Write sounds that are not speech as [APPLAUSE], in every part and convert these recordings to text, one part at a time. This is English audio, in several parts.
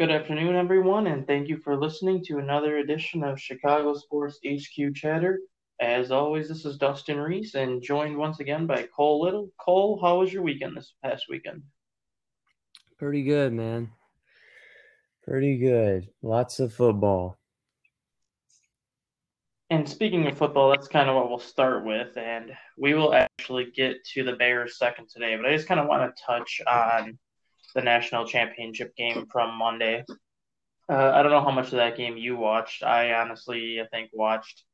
Good afternoon, everyone, and thank you for listening to another edition of Chicago Sports HQ Chatter. As always, this is Dustin Reese, and joined once again by Cole Little. Cole, how was your weekend this past weekend? Pretty good, man. Pretty good. Lots of football. And speaking of football, that's kind of what we'll start with, and we will actually get to the Bears second today. But I just kind of want to touch on the national championship game from Monday. Uh, I don't know how much of that game you watched. I honestly, I think, watched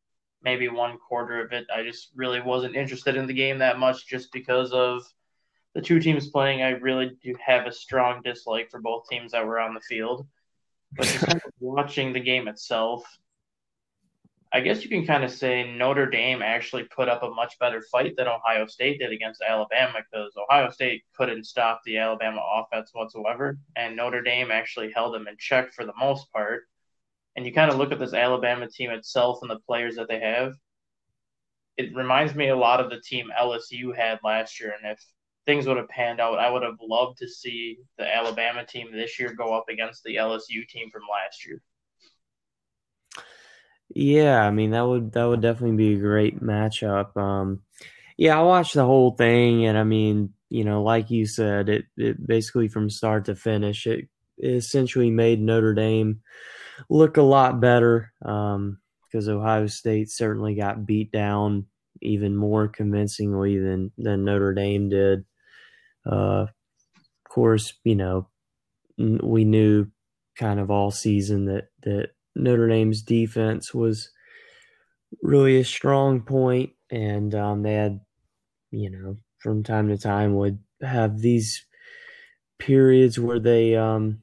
maybe one quarter of it. I just really wasn't interested in the game that much just because of the two teams playing. I really do have a strong dislike for both teams that were on the field. But just [LAUGHS] kind of watching the game itself, I guess you can kind of say Notre Dame actually put up a much better fight than Ohio State did against Alabama because Ohio State couldn't stop the Alabama offense whatsoever, and Notre Dame actually held them in check for the most part. And you kind of look at this Alabama team itself and the players that they have. It reminds me a lot of the team LSU had last year, and if things would have panned out, I would have loved to see the Alabama team this year go up against the LSU team from last year. Yeah, I mean that would that would definitely be a great matchup. Um, yeah, I watched the whole thing, and I mean, you know, like you said, it it basically from start to finish, it, it essentially made Notre Dame look a lot better um, because Ohio State certainly got beat down even more convincingly than than Notre Dame did. Uh, of course, you know, we knew kind of all season that that Notre Dame's defense was really a strong point, and um, they had, you know, from time to time would have these periods where they um,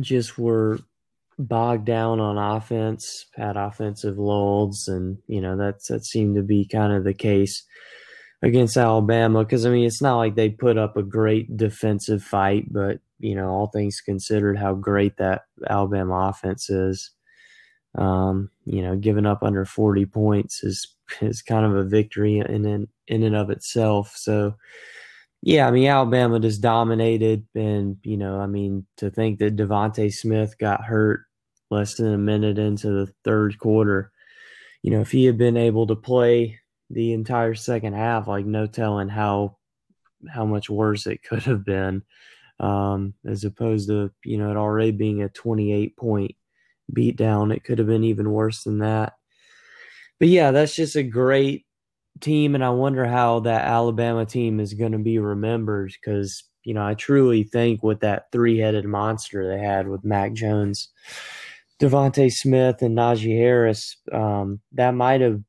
just were bogged down on offense, had offensive lulls, and you know that's that seemed to be kind of the case against Alabama because I mean it's not like they put up a great defensive fight, but you know all things considered, how great that Alabama offense is. Um, you know, giving up under 40 points is is kind of a victory in in, in and of itself. So, yeah, I mean, Alabama just dominated, and you know, I mean, to think that DeVonta Smith got hurt less than a minute into the third quarter, you know, if he had been able to play the entire second half, like no telling how how much worse it could have been, um, as opposed to you know it already being a 28 point beat down. It could have been even worse than that. But yeah, that's just a great team, and I wonder how that Alabama team is going to be remembered because you know I truly think with that three headed monster they had with Mac Jones, DeVonta Smith, and Najee Harris, um, that might have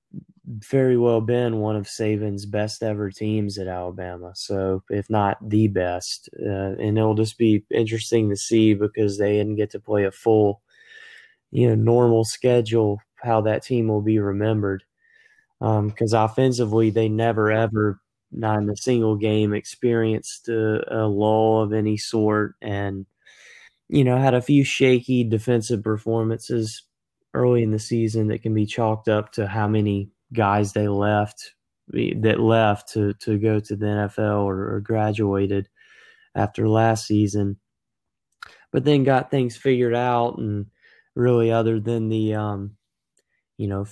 very well been one of Saban's best ever teams at Alabama. So, if not the best, uh, and it'll just be interesting to see because they didn't get to play a full you know normal schedule how that team will be remembered. Because um, offensively they never ever not in a single game experienced a, a, lull of any sort and you know had a few shaky defensive performances early in the season that can be chalked up to how many guys they left that left to to go to the NFL or, or graduated after last season. But then got things figured out and really other than the um, you know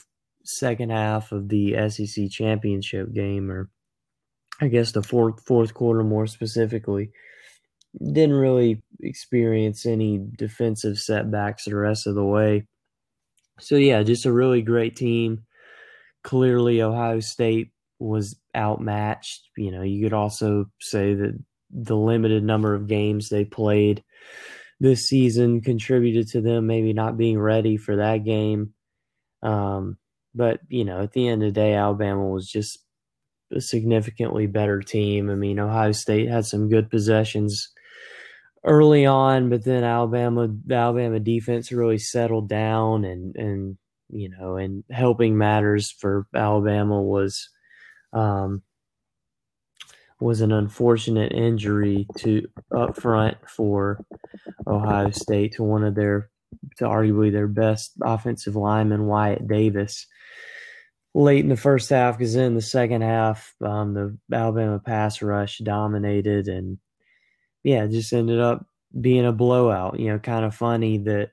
second half of the SEC championship game or I guess the fourth fourth quarter more specifically didn't really experience any defensive setbacks the rest of the way. So yeah, just a really great team. Clearly Ohio State was outmatched. You know, you could also say that the limited number of games they played this season contributed to them maybe not being ready for that game. Um, but you know, at the end of the day, Alabama was just a significantly better team. I mean, Ohio State had some good possessions early on, but then Alabama, the Alabama defense really settled down, and and you know, and helping matters for Alabama was um, was an unfortunate injury to up front for Ohio State to one of their to arguably their best offensive lineman Wyatt Davis late in the first half because in the second half um, the Alabama pass rush dominated and yeah just ended up being a blowout. You know, kind of funny that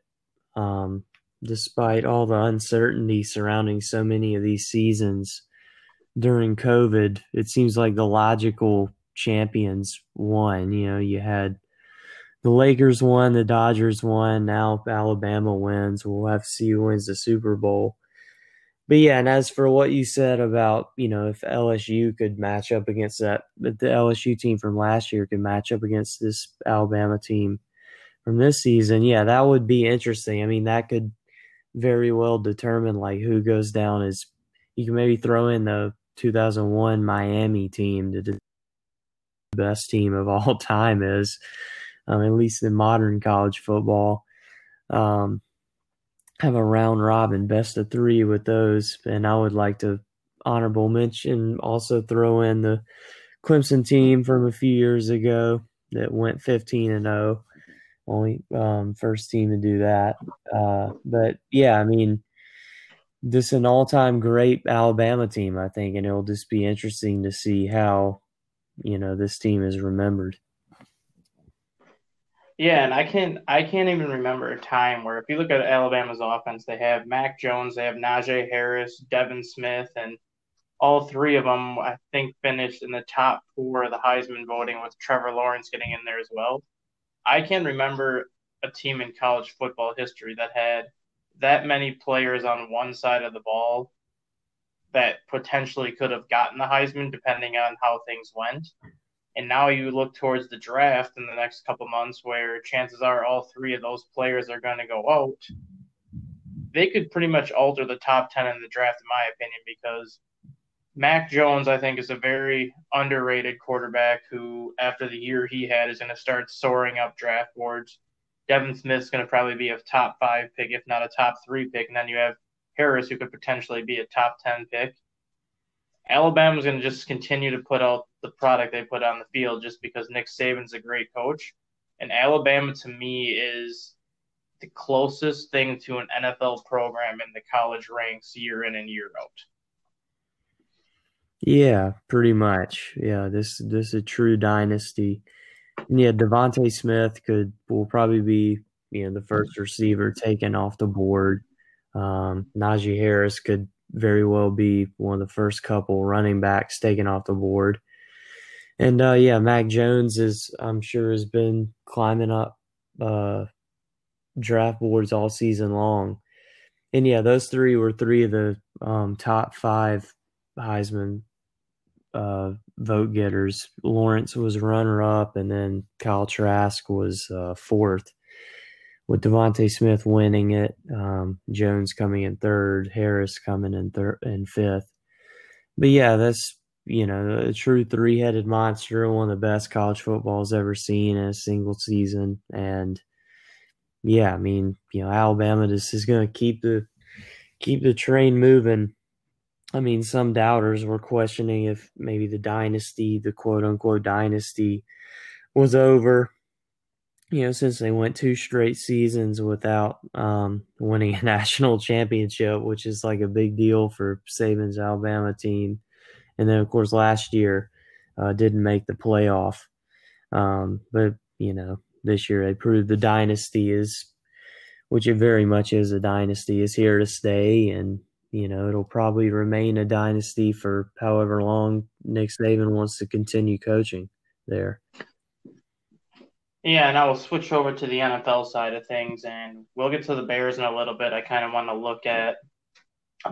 um, despite all the uncertainty surrounding so many of these seasons during COVID, it seems like the logical champions won. You know, you had the Lakers won, the Dodgers won, now Alabama wins. We'll have to see who wins the Super Bowl. But yeah, and as for what you said about, you know, if LSU could match up against that, the LSU team from last year could match up against this Alabama team from this season, yeah, that would be interesting. I mean, that could very well determine like who goes down as you can maybe throw in the 2001 Miami team the best team of all [LAUGHS] time is, um, at least in modern college football. Um, have a round robin best of three with those, and I would like to honorable mention also throw in the Clemson team from a few years ago that went 15 and 0 only um, first team to do that. Uh, but yeah, I mean, this an all-time great Alabama team, I think, and it'll just be interesting to see how you know this team is remembered. Yeah, and I can't I can't even remember a time where if you look at Alabama's offense, they have Mac Jones, they have Najee Harris, Devin Smith, and all three of them I think finished in the top four of the Heisman voting with Trevor Lawrence getting in there as well. I can remember a team in college football history that had that many players on one side of the ball that potentially could have gotten the Heisman depending on how things went. And now you look towards the draft in the next couple months where chances are all three of those players are going to go out. They could pretty much alter the top 10 in the draft, in my opinion, because Mac Jones, I think, is a very underrated quarterback who, after the year he had, is going to start soaring up draft boards. Devin Smith's going to probably be a top five pick, if not a top three pick. And then you have Harris, who could potentially be a top 10 pick. Alabama's going to just continue to put out the product they put on the field just because Nick Saban's a great coach. And Alabama, to me, is the closest thing to an NFL program in the college ranks year in and year out. Yeah, pretty much. Yeah, this this is a true dynasty. Yeah, DeVonta Smith could will probably be you know the first receiver taken off the board. Um, Najee Harris could very well be one of the first couple running backs taken off the board. And uh, yeah, Mac Jones is I'm sure has been climbing up uh, draft boards all season long. And yeah, those three were three of the um, top five Heisman uh, vote getters. Lawrence was runner up, and then Kyle Trask was uh, fourth, with DeVonta Smith winning it. Um, Jones coming in third, Harris coming in third and fifth. But yeah, that's you know a true three-headed monster, one of the best college football's ever seen in a single season, and yeah, I mean you know Alabama just is going to keep the keep the train moving I mean, some doubters were questioning if maybe the dynasty, the quote unquote dynasty, was over. You know, since they went two straight seasons without um, winning a [LAUGHS] national championship, which is like a big deal for Saban's Alabama team. And then, of course, last year uh, didn't make the playoff. Um, but, you know, this year they proved the dynasty is, which it very much is a dynasty, is here to stay. And you know, it'll probably remain a dynasty for however long Nick Saban wants to continue coaching there. Yeah, and I will switch over to the NFL side of things, and we'll get to the Bears in a little bit. I kind of want to look at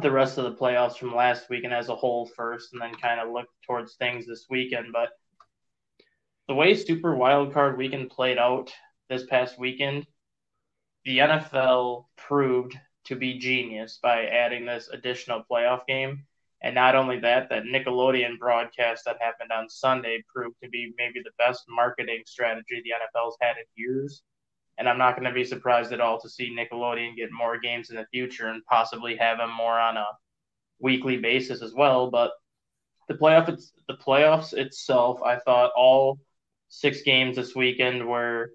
the rest of the playoffs from last weekend as a whole first, and then kind of look towards things this weekend. But the way Super Wildcard Weekend played out this past weekend, the NFL proved to be genius by adding this additional playoff game. And not only that, that Nickelodeon broadcast that happened on Sunday proved to be maybe the best marketing strategy the NFL's had in years. And I'm not going to be surprised at all to see Nickelodeon get more games in the future and possibly have them more on a weekly basis as well. But the playoff, the playoffs itself, I thought all six games this weekend were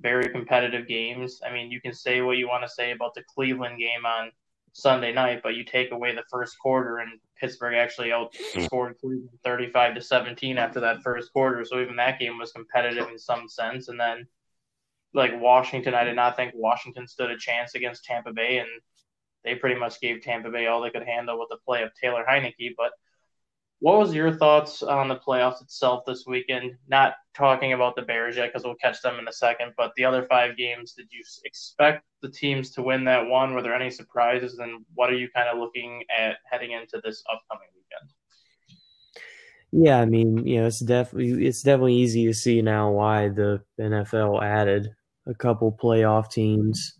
very competitive games. I mean, you can say what you want to say about the Cleveland game on Sunday night, but you take away the first quarter, and Pittsburgh actually outscored Cleveland 35 to 17 after that first quarter. So even that game was competitive in some sense. And then like Washington, I did not think Washington stood a chance against Tampa Bay, and they pretty much gave Tampa Bay all they could handle with the play of Taylor Heinicke. But what was your thoughts on the playoffs itself this weekend? Not talking about the Bears yet because we'll catch them in a second, but the other five games, did you expect the teams to win that one? Were there any surprises? And what are you kind of looking at heading into this upcoming weekend? Yeah, I mean, you know, it's definitely it's definitely easy to see now why the NFL added a couple playoff teams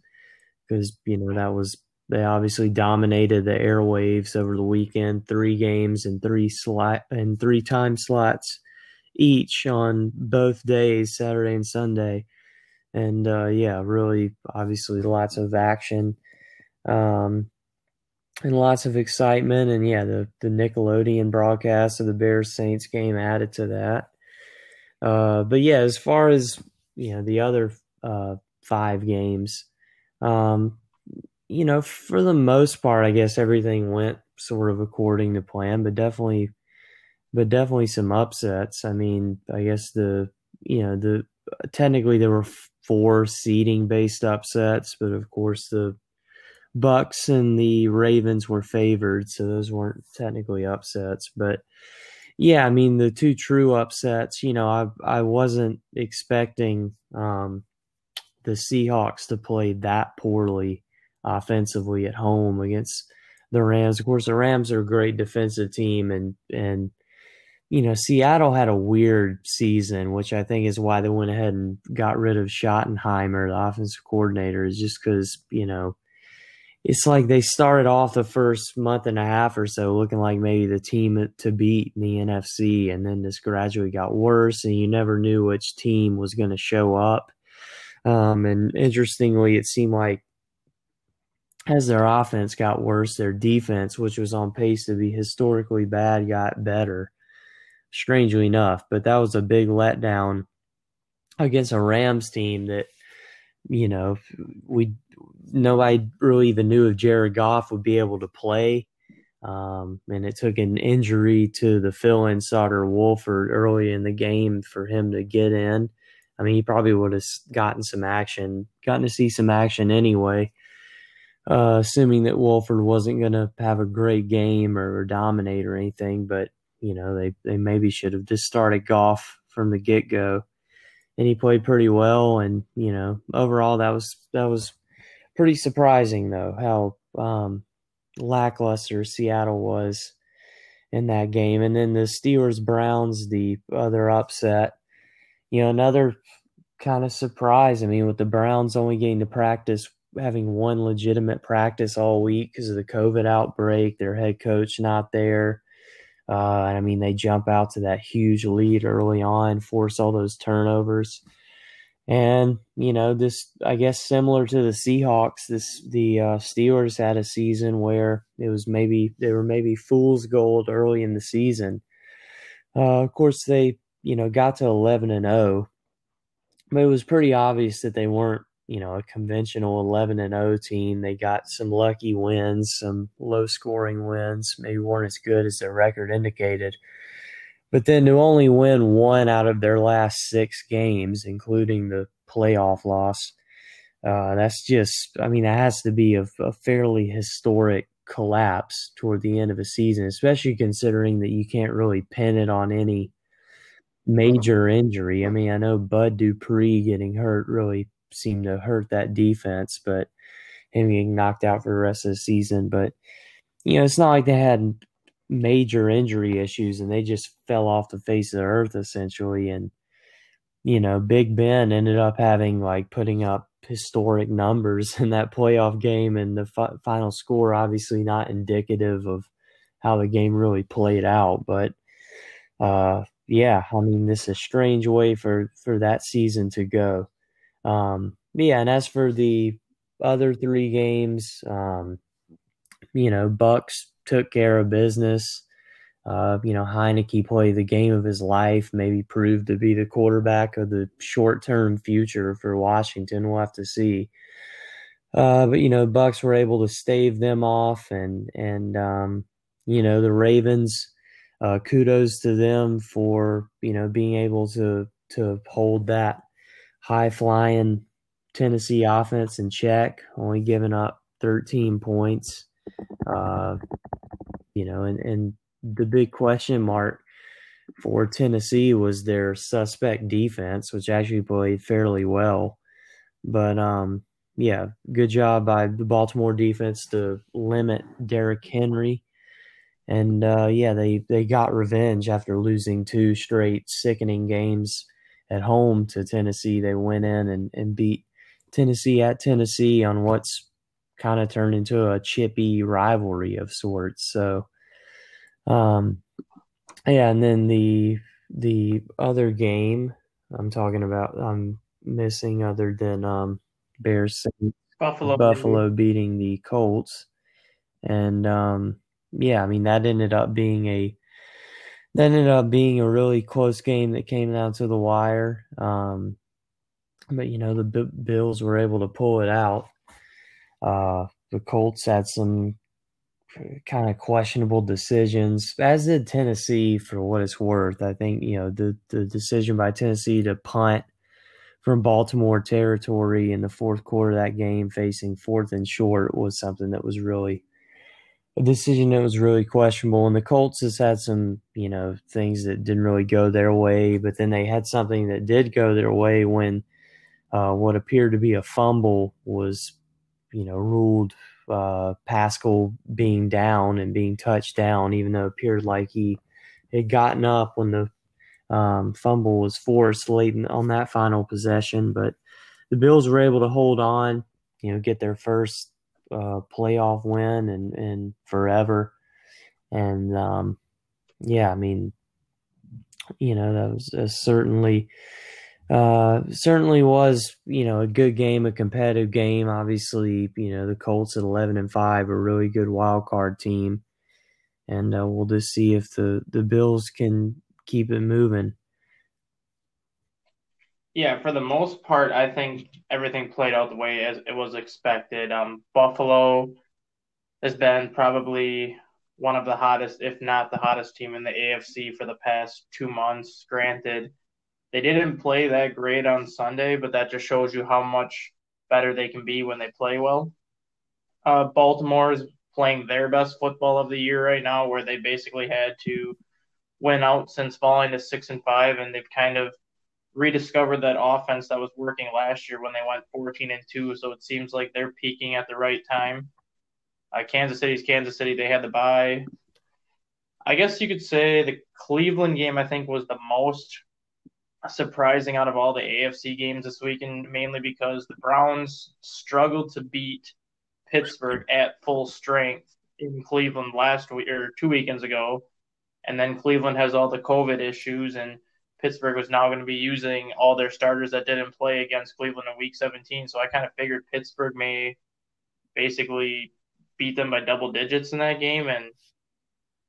because you know that was they obviously dominated the airwaves over the weekend, three games and three slot and three time slots each on both days, Saturday and Sunday. And uh, yeah, really, obviously, lots of action um, and lots of excitement. And yeah, the the Nickelodeon broadcast of the Bears Saints game added to that. Uh, but yeah, as far as you know, the other uh, five games. Um, you know, for the most part, I guess everything went sort of according to plan, but definitely, but definitely some upsets. I mean, I guess the, you know, the, technically there were four seeding based upsets, but of course the Bucks and the Ravens were favored, so those weren't technically upsets, but yeah, I mean the two true upsets, you know, I I wasn't expecting um the Seahawks to play that poorly offensively at home against the Rams. Of course, the Rams are a great defensive team, and and you know Seattle had a weird season, which I think is why they went ahead and got rid of Schottenheimer, the offensive coordinator, is just because you know it's like they started off the first month and a half or so looking like maybe the team to beat in the NFC, and then this gradually got worse, and you never knew which team was going to show up. Um, and interestingly, it seemed like as their offense got worse, their defense, which was on pace to be historically bad, got better. Strangely enough, but that was a big letdown against a Rams team that, you know, we nobody really even knew if Jared Goff would be able to play. Um, and it took an injury to the fill-in Sauter Wolford early in the game for him to get in. I mean, he probably would have gotten some action, gotten to see some action anyway uh, assuming that Wolford wasn't going to have a great game or, or, dominate or anything. But you know, they they maybe should have just started Goff from the get go, and he played pretty well. And you know, overall, that was that was pretty surprising though how um, lackluster Seattle was in that game. And then the Steelers Browns, the other upset. You know, another kind of surprise. I mean, with the Browns only getting to practice having one legitimate practice all week because of the COVID outbreak. Their head coach not there. Uh, I mean, they jump out to that huge lead early on, force all those turnovers. And, you know, this, I guess, similar to the Seahawks, this, the uh, Steelers had a season where it was maybe, they were maybe fool's gold early in the season. Uh, of course, they, you know, got to 11 and 0, but it was pretty obvious that they weren't you know, a conventional 11 and 0 team. They got some lucky wins, some low scoring wins, maybe weren't as good as their record indicated. But then to only win one out of their last six games, including the playoff loss, uh, that's just, I mean, that has to be a, a fairly historic collapse toward the end of a season, especially considering that you can't really pin it on any major injury. I mean, I know Bud Dupree getting hurt really seemed to hurt that defense, but him getting knocked out for the rest of the season. But you know, it's not like they had major injury issues and they just fell off the face of the earth essentially. And you know, Big Ben ended up having like putting up historic numbers [LAUGHS] in that playoff game, and the fi- final score obviously not indicative of how the game really played out, but. Uh, yeah, I mean, this is a strange way for for that season to go. Um, yeah, and as for the other three games, um, you know, Bucks took care of business. Uh, you know, Heinicke played the game of his life, maybe proved to be the quarterback of the short term future for Washington. We'll have to see. Uh, but you know, Bucks were able to stave them off, and and um, you know the Ravens. Uh, kudos to them for you know being able to to hold that high flying Tennessee offense in check, only giving up 13 points. Uh, you know, and, and the big question mark for Tennessee was their suspect defense, which actually played fairly well. But um, yeah, good job by the Baltimore defense to limit Derrick Henry. And uh, yeah, they, they got revenge after losing two straight sickening games at home to Tennessee. They went in and, and beat Tennessee at Tennessee on what's kind of turned into a chippy rivalry of sorts. So, um, yeah, and then the the other game I'm talking about, I'm missing other than um, Bears Buffalo Buffalo beating the Colts, and um, yeah, I mean that ended up being a that ended up being a really close game that came down to the wire. Um, but you know the B- Bills were able to pull it out. Uh, the Colts had some kind of questionable decisions, as did Tennessee for what it's worth. I think, you know, the, the decision by Tennessee to punt from Baltimore territory in the fourth quarter of that game, facing fourth and short, was something that was really a decision that was really questionable. And the Colts has had some, you know, things that didn't really go their way, but then they had something that did go their way when uh, what appeared to be a fumble was, you know, ruled uh, Pascal being down and being touched down, even though it appeared like he had gotten up when the um, fumble was forced late in, on that final possession. But the Bills were able to hold on, you know, get their first uh, playoff win and, and forever. And um, yeah, I mean, you know, that was uh, certainly uh, certainly was, you know, a good game, a competitive game. Obviously, you know, the Colts at 11 and 5 a really good wild card team. And uh, we'll just see if the, the Bills can keep it moving. Yeah, for the most part, I think everything played out the way as it was expected. Um, Buffalo has been probably one of the hottest, if not the hottest team in the AFC for the past two months. Granted, they didn't play that great on Sunday, but that just shows you how much better they can be when they play well. Uh, Baltimore is playing their best football of the year right now, where they basically had to win out since falling to six and five, and they've kind of rediscovered that offense that was working last year when they went 14 and two. So it seems like they're peaking at the right time. Uh, Kansas City's Kansas City. They had the bye. I guess you could say the Cleveland game. I think was the most surprising out of all the AFC games this weekend, mainly because the Browns struggled to beat Pittsburgh at full strength in Cleveland last week or two weekends ago. And then Cleveland has all the COVID issues, and Pittsburgh was now going to be using all their starters that didn't play against Cleveland in week 17. So I kind of figured Pittsburgh may basically beat them by double digits in that game. And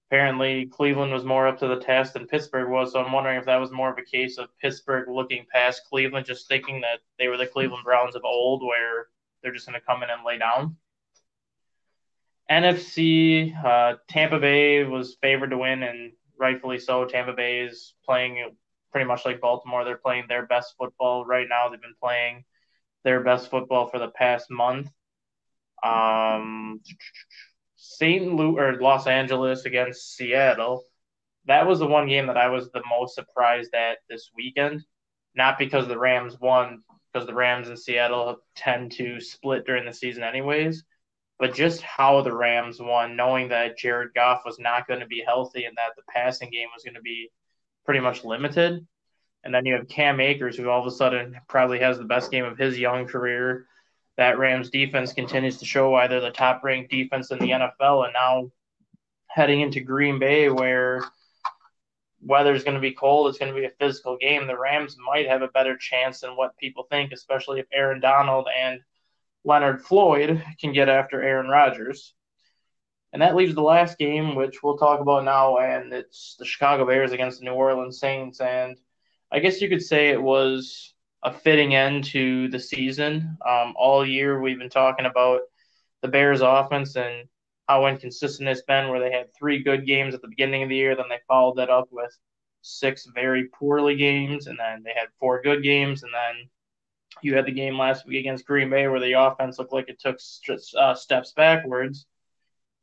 apparently Cleveland was more up to the task than Pittsburgh was. So I'm wondering if that was more of a case of Pittsburgh looking past Cleveland, just thinking that they were the Cleveland Browns of old, where they're just going to come in and lay down. NFC, uh, Tampa Bay was favored to win, and rightfully so. Tampa Bay is playing pretty much like Baltimore. They're playing their best football right now. They've been playing their best football for the past month. Um, St. Louis or Los Angeles against Seattle. That was the one game that I was the most surprised at this weekend. Not because the Rams won, because the Rams and Seattle tend to split during the season, anyways, but just how the Rams won, knowing that Jared Goff was not going to be healthy and that the passing game was going to be pretty much limited. And then you have Cam Akers, who all of a sudden probably has the best game of his young career that Rams defense continues to show why they're the top ranked defense in the NFL. And now heading into Green Bay, where weather's going to be cold, it's going to be a physical game. The Rams might have a better chance than what people think, especially if Aaron Donald and Leonard Floyd can get after Aaron Rodgers. And that leaves the last game, which we'll talk about now, and it's the Chicago Bears against the New Orleans Saints. And I guess you could say it was a fitting end to the season. Um, all year we've been talking about the Bears offense and how inconsistent it's been, where they had three good games at the beginning of the year, then they followed that up with six very poorly games, and then they had four good games, and then You had the game last week against Green Bay where the offense looked like it took uh, steps backwards.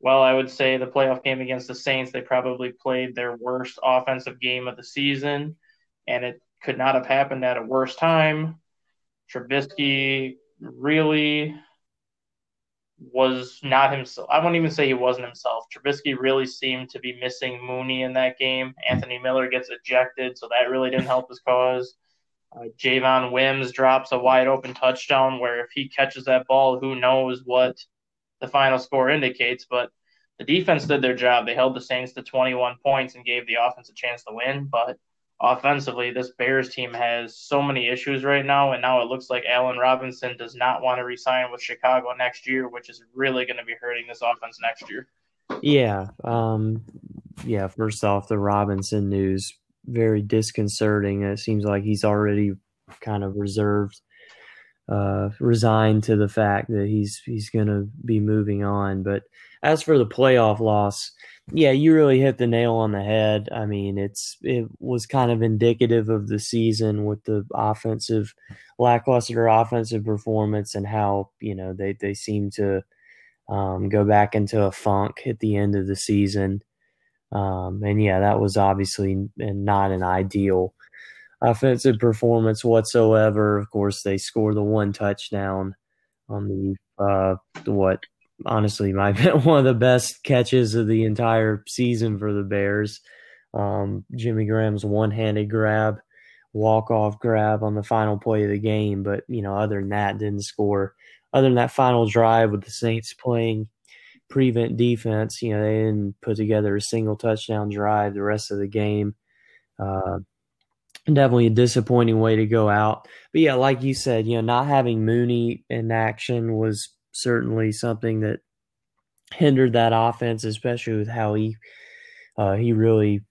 Well, I would say the playoff game against the Saints, they probably played their worst offensive game of the season, and it could not have happened at a worse time. Trubisky really was not himself. I won't even say he wasn't himself. Trubisky really seemed to be missing Mooney in that game. Anthony Miller gets ejected, so that really didn't help his cause. Uh, Javon Wims drops a wide open touchdown where if he catches that ball, who knows what the final score indicates. But the defense did their job. They held the Saints to 21 points and gave the offense a chance to win. But offensively, this Bears team has so many issues right now, and now it looks like Allen Robinson does not want to resign with Chicago next year, which is really going to be hurting this offense next year. Yeah, um, yeah. First off, the Robinson news very disconcerting. It seems like he's already kind of reserved, uh, resigned to the fact that he's he's going to be moving on. But as for the playoff loss, yeah, you really hit the nail on the head. I mean, it's it was kind of indicative of the season with the offensive lackluster offensive performance and how you know they they seem to um, go back into a funk at the end of the season. Um, and yeah, that was obviously not an ideal offensive performance whatsoever. Of course, they score the one touchdown on the uh, what honestly might been [LAUGHS] one of the best catches of the entire season for the Bears. Um, Jimmy Graham's one-handed grab, walk-off grab on the final play of the game. But you know, other than that, didn't score. Other than that final drive with the Saints playing prevent defense, you know, they didn't put together a single touchdown drive the rest of the game. Uh, definitely a disappointing way to go out. But yeah, like you said, you know, not having Mooney in action was certainly something that hindered that offense, especially with how he uh, he really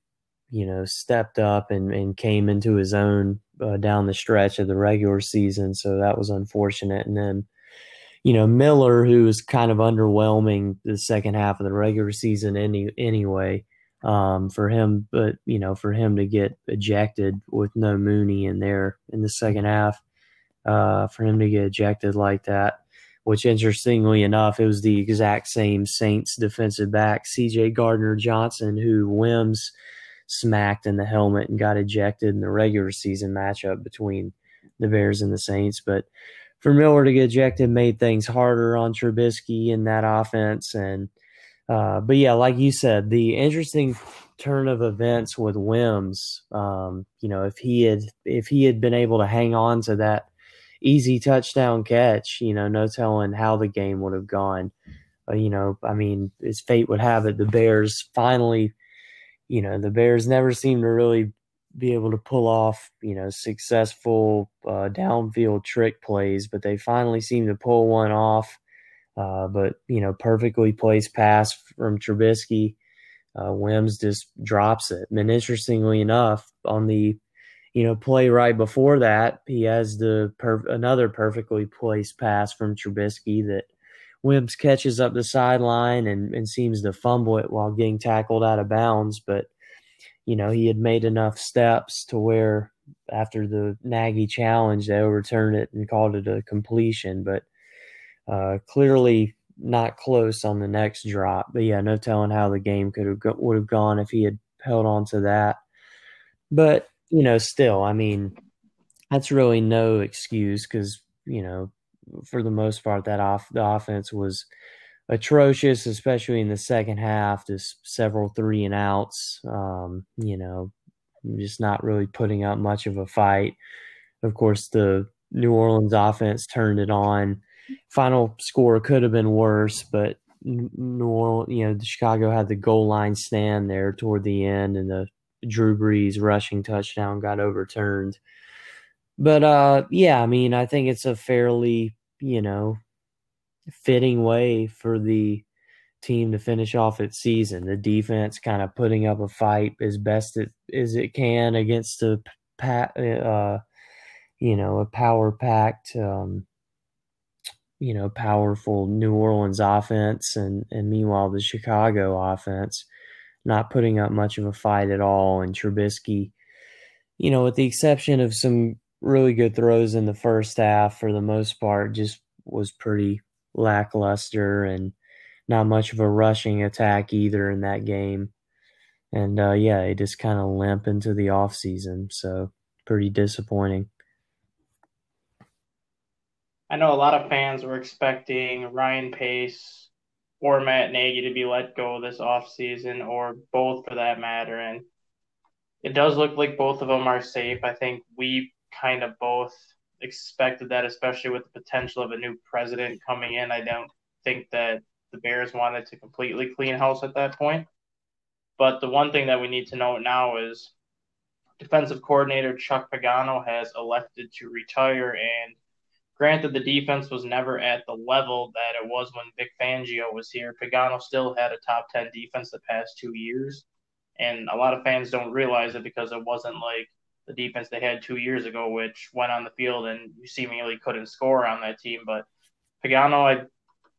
you know stepped up and, and came into his own uh, down the stretch of the regular season. So that was unfortunate. And then you know Miller, who was kind of underwhelming the second half of the regular season any anyway. Um, for him, but you know, for him to get ejected with no Mooney in there in the second half, uh, for him to get ejected like that, which interestingly enough, it was the exact same Saints defensive back, CJ Gardner Johnson, who Wims smacked in the helmet and got ejected in the regular season matchup between the Bears and the Saints. But for Miller to get ejected made things harder on Trubisky in that offense. And, uh, but yeah, like you said, the interesting turn of events with Wims, um, you know, if he had, if he had been able to hang on to that easy touchdown catch. You know, no telling how the game would have gone. Uh, you know, I mean, as fate would have it, the Bears finally, you know, the Bears never seem to really be able to pull off, you know, successful uh, downfield trick plays, but they finally seem to pull one off. Uh, but you know, perfectly placed pass from Trubisky. Uh, Wims just drops it. And interestingly enough, on the you know, play right before that, he has the per- another perfectly placed pass from Trubisky that Wims catches up the sideline and, and seems to fumble it while getting tackled out of bounds. But, you know, he had made enough steps to where after the Nagy challenge, they overturned it and called it a completion. But uh, clearly not close on the next drop. But yeah, no telling how the game could have go- would have gone if he had held on to that. But you know, still, I mean, that's really no excuse because you know, for the most part, that off the offense was atrocious, especially in the second half. Just several three and outs. Um, you know, just not really putting up much of a fight. Of course, the New Orleans offense turned it on. Final score could have been worse, but New Orleans, you know, Chicago had the goal line stand there toward the end, and the Drew Brees rushing touchdown got overturned. But uh, yeah, I mean, I think it's a fairly, you know, fitting way for the team to finish off its season. The defense kind of putting up a fight as best it, as it can against a uh, you know, a power packed, um, you know, powerful New Orleans offense, and and meanwhile the Chicago offense not putting up much of a fight at all. And Trubisky, you know, with the exception of some really good throws in the first half for the most part. Just was pretty lackluster and not much of a rushing attack either in that game. And uh, yeah, it just kind of limp into the off season. So pretty disappointing. I know a lot of fans were expecting Ryan Pace or Matt Nagy to be let go this offseason, or both for that matter. And it does look like both of them are safe. I think we kind of both expected that, especially with the potential of a new president coming in. I don't think that the Bears wanted to completely clean house at that point. But the one thing that we need to note now is defensive coordinator Chuck Pagano has elected to retire. And granted, the defense was never at the level that it was when Vic Fangio was here. Pagano still had a top 10 defense the past two years. And a lot of fans don't realize it because it wasn't like the defense they had two years ago, which went on the field and you seemingly couldn't score on that team. But Pagano, I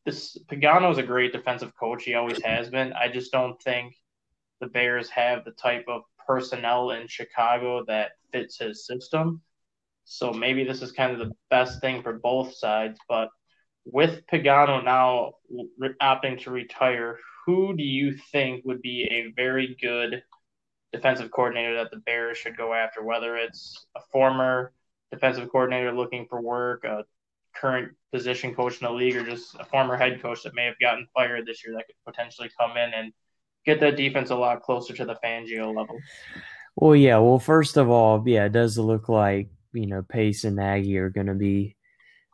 this Pagano is a great defensive coach. He always has been. I just don't think the Bears have the type of personnel in Chicago that fits his system. So maybe this is kind of the best thing for both sides. But with Pagano now opting to retire, who do you think would be a very good defensive coordinator that the Bears should go after, whether it's a former defensive coordinator looking for work, a current position coach in the league, or just a former head coach that may have gotten fired this year that could potentially come in and get that defense a lot closer to the Fangio level. Well, yeah. Well, first of all, yeah, it does look like you know Pace and Nagy are going to be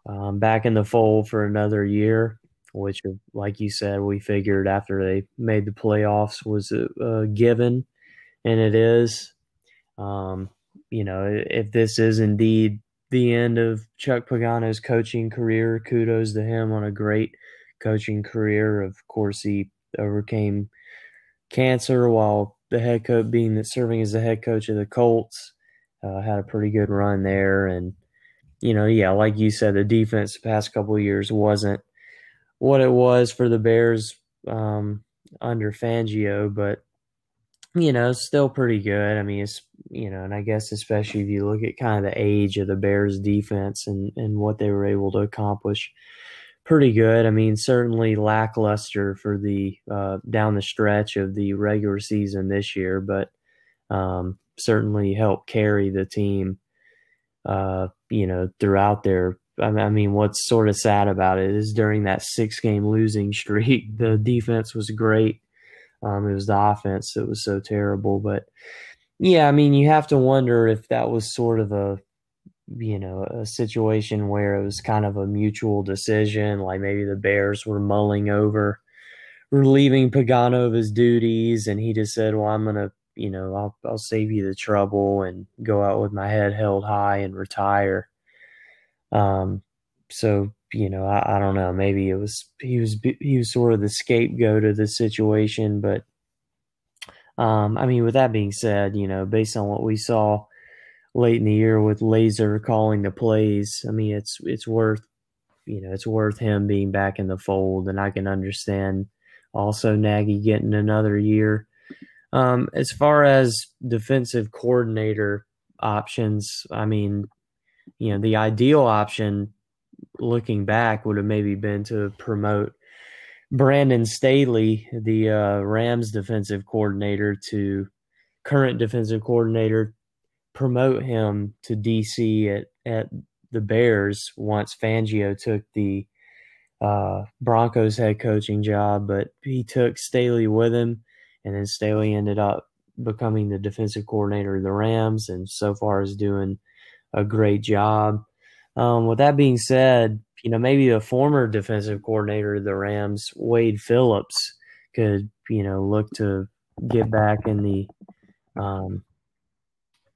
um, back in the fold for another year, which, like you said, we figured after they made the playoffs was a, a given and it is. Um, you know, if this is indeed the end of Chuck Pagano's coaching career, kudos to him on a great coaching career. Of course, he overcame cancer while the head coach, being that serving as the head coach of the Colts, uh, had a pretty good run there. And you know, yeah, like you said, the defense the past couple years wasn't what it was for the Bears um, under Fangio, but you know, still pretty good. I mean, it's you know, and I guess especially if you look at kind of the age of the Bears defense and and what they were able to accomplish, pretty good. I mean, certainly lackluster for the uh, down the stretch of the regular season this year, but um, certainly helped carry the team. Uh, you know, throughout their I mean, what's sort of sad about it is during that six game losing [LAUGHS] streak, the defense was great um, it was the offense that was so terrible. But yeah, I mean, you have to wonder if that was sort of a you know a situation where it was kind of a mutual decision, like maybe the Bears were mulling over relieving Pagano of his duties, and he just said, "Well, I'm gonna." You know, I'll I'll save you the trouble and go out with my head held high and retire. Um, so you know, I, I don't know. Maybe it was he was he was sort of the scapegoat of the situation, but um, I mean, with that being said, you know, based on what we saw late in the year with Lazor calling the plays, I mean, it's it's worth you know it's worth him being back in the fold, and I can understand also Nagy getting another year. Um, as far as defensive coordinator options, I mean, you know, the ideal option looking back would have maybe been to promote Brandon Staley, the uh, Rams defensive coordinator, to current defensive coordinator, promote him to DC at, at the Bears once Fangio took the uh, Broncos head coaching job. But he took Staley with him, and then Staley ended up becoming the defensive coordinator of the Rams, and so far is doing a great job. Um, with that being said, you know, maybe a former defensive coordinator of the Rams, Wade Phillips, could, you know, look to get back in the um,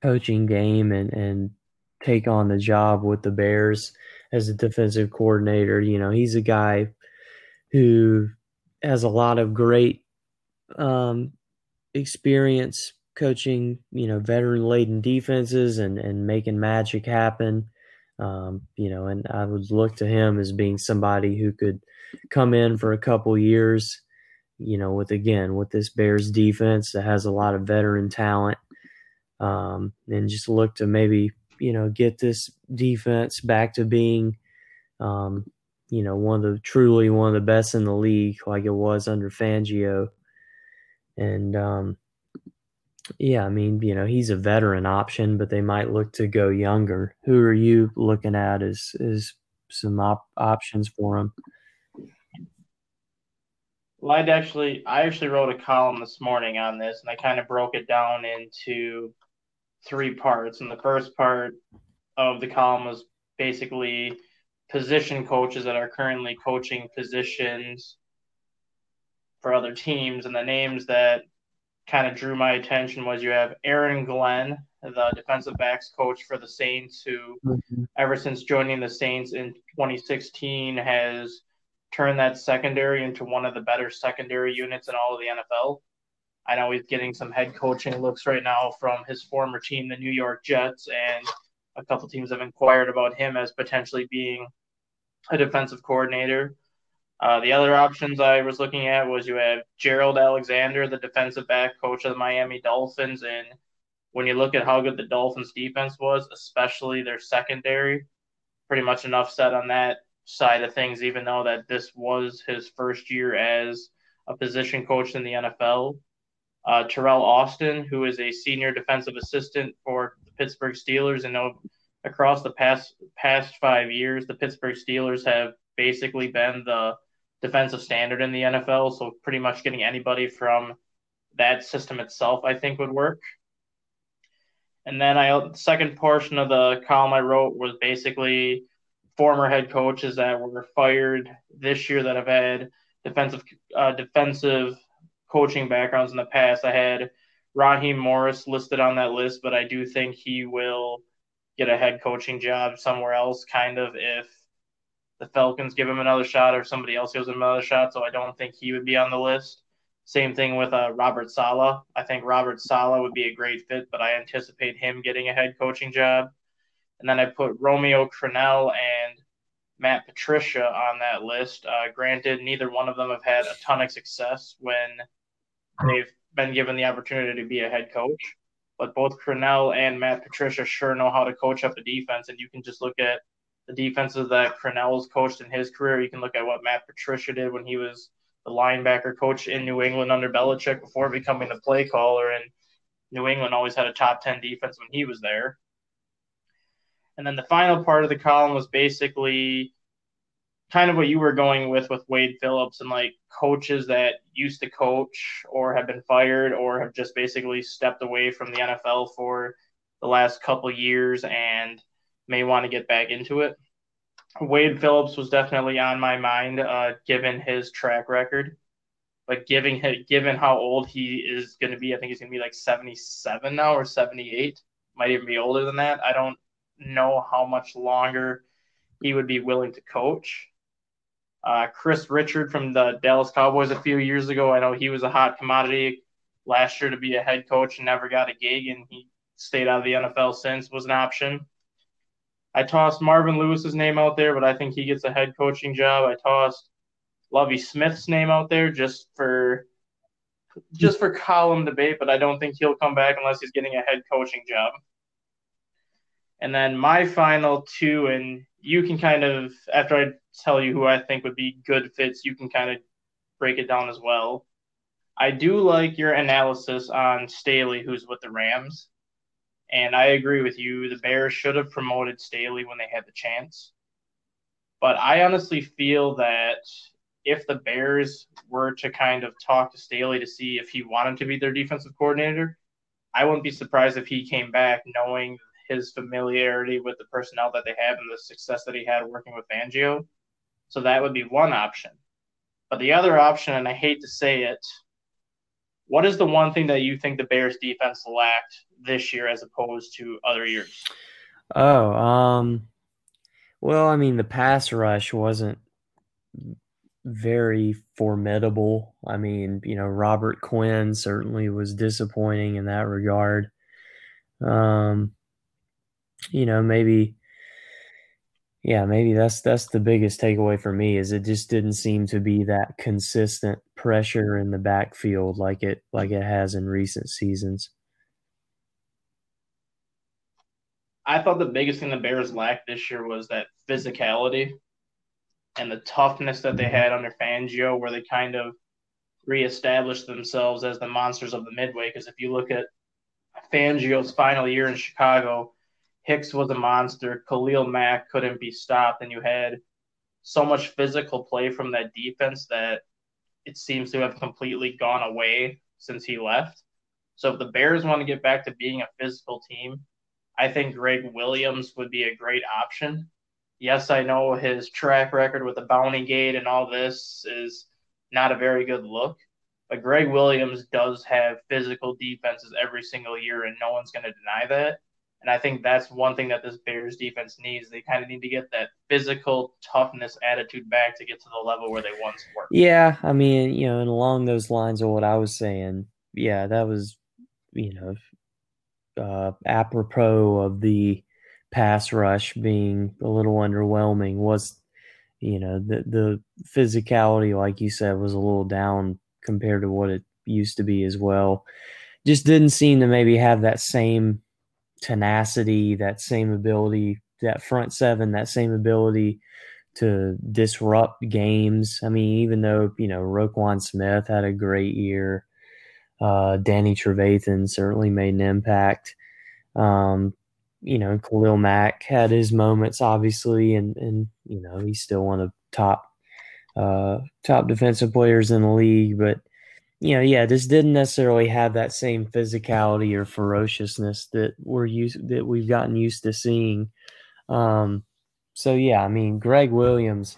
coaching game and, and take on the job with the Bears as a defensive coordinator. You know, he's a guy who has a lot of great um, experience coaching, you know, veteran laden defenses and, and making magic happen. Um, you know, and I would look to him as being somebody who could come in for a couple years, you know, with again with this Bears defense that has a lot of veteran talent, um, and just look to maybe you know, get this defense back to being, um, you know, one of the truly one of the best in the league, like it was under Fangio. And um, yeah, I mean, you know, he's a veteran option, but they might look to go younger. Who are you looking at as as some op- options for him? Well, I'd actually, I actually wrote a column this morning on this, and I kind of broke it down into three parts. And the first part of the column was basically position coaches that are currently coaching positions for other teams, and the names that kind of drew my attention was you have Aaron Glenn, the defensive backs coach for the Saints, who mm-hmm. ever since joining the Saints in 2016 has turned that secondary into one of the better secondary units in all of the NFL. I know he's getting some head coaching looks right now from his former team, the New York Jets, and a couple teams have inquired about him as potentially being a defensive coordinator. Uh, the other options I was looking at was you have Gerald Alexander, the defensive back coach of the Miami Dolphins, and when you look at how good the Dolphins defense was, especially their secondary, pretty much enough said on that side of things, even though that this was his first year as a position coach in the NFL. Uh, Teryl Austin, who is a senior defensive assistant for the Pittsburgh Steelers, and across the past past five years, the Pittsburgh Steelers have basically been the defensive standard in the NFL. So pretty much getting anybody from that system itself, I think, would work. And then I the second portion of the column I wrote was basically former head coaches that were fired this year that have had defensive uh, defensive coaching backgrounds in the past. I had Raheem Morris listed on that list, but I do think he will get a head coaching job somewhere else, kind of if the Falcons give him another shot or somebody else gives him another shot. So I don't think he would be on the list. Same thing with uh, Robert Saleh. I think Robert Saleh would be a great fit, but I anticipate him getting a head coaching job. And then I put Romeo Crennel and Matt Patricia on that list. Uh, granted, neither one of them have had a ton of success when they've been given the opportunity to be a head coach. But both Crennel and Matt Patricia sure know how to coach up a defense. And you can just look at the defenses that Crennel's coached in his career. You can look at what Matt Patricia did when he was the linebacker coach in New England under Belichick before becoming the play caller. And New England always had a top 10 defense when he was there. And then the final part of the column was basically kind of what you were going with with Wade Phillips and like coaches that used to coach or have been fired or have just basically stepped away from the NFL for the last couple years and may want to get back into it. Wade Phillips was definitely on my mind, uh, given his track record. But given given how old he is going to be, I think he's going to be like 77 now or 78. Might even be older than that. I don't know how much longer he would be willing to coach. Uh, Kris Richard from the Dallas Cowboys a few years ago, I know he was a hot commodity last year to be a head coach and never got a gig, and he stayed out of the NFL since was an option. I tossed Marvin Lewis's name out there, but I think he gets a head coaching job. I tossed Lovie Smith's name out there just for just for column debate, but I don't think he'll come back unless he's getting a head coaching job. And then my final two, and you can kind of, after I tell you who I think would be good fits, you can kind of break it down as well. I do like your analysis on Staley, who's with the Rams. And I agree with you. The Bears should have promoted Staley when they had the chance. But I honestly feel that if the Bears were to kind of talk to Staley to see if he wanted to be their defensive coordinator, I wouldn't be surprised if he came back knowing his familiarity with the personnel that they have and the success that he had working with Fangio. So that would be one option. But the other option, and I hate to say it, what is the one thing that you think the Bears defense lacked this year as opposed to other years? Oh, um, well, I mean, the pass rush wasn't very formidable. I mean, you know, Robert Quinn certainly was disappointing in that regard. Um, you know, maybe yeah, maybe that's that's the biggest takeaway for me is it just didn't seem to be that consistent pressure in the backfield like it like it has in recent seasons. I thought the biggest thing the Bears lacked this year was that physicality and the toughness that they mhm. had under Fangio, where they kind of reestablished themselves as the monsters of the Midway. Because if you look at Fangio's final year in Chicago, Hicks was a monster. Khalil Mack couldn't be stopped, and you had so much physical play from that defense that it seems to have completely gone away since he left. So if the Bears want to get back to being a physical team, I think Gregg Williams would be a great option. Yes, I know his track record with the bounty gate and all this is not a very good look, but Gregg Williams does have physical defenses every single year, and no one's going to deny that. And I think that's one thing that this Bears defense needs. They kind of need to get that physical toughness attitude back to get to the level where they once were. Yeah, I mean, you know, and along those lines of what I was saying, yeah, that was, you know, uh, apropos of the pass rush being a little underwhelming was, you know, the the physicality, like you said, was a little down compared to what it used to be as well. Just didn't seem to maybe have that same tenacity, that same ability, that front seven, that same ability to disrupt games. I mean, even though, you know, Roquan Smith had a great year, uh, Danny Trevathan certainly made an impact. Um, you know, Khalil Mack had his moments, obviously, and, and you know, he's still one of top uh, top defensive players in the league. But you know, yeah, just didn't necessarily have that same physicality or ferociousness that we're used that we've gotten used to seeing. Um, so yeah, I mean, Gregg Williams,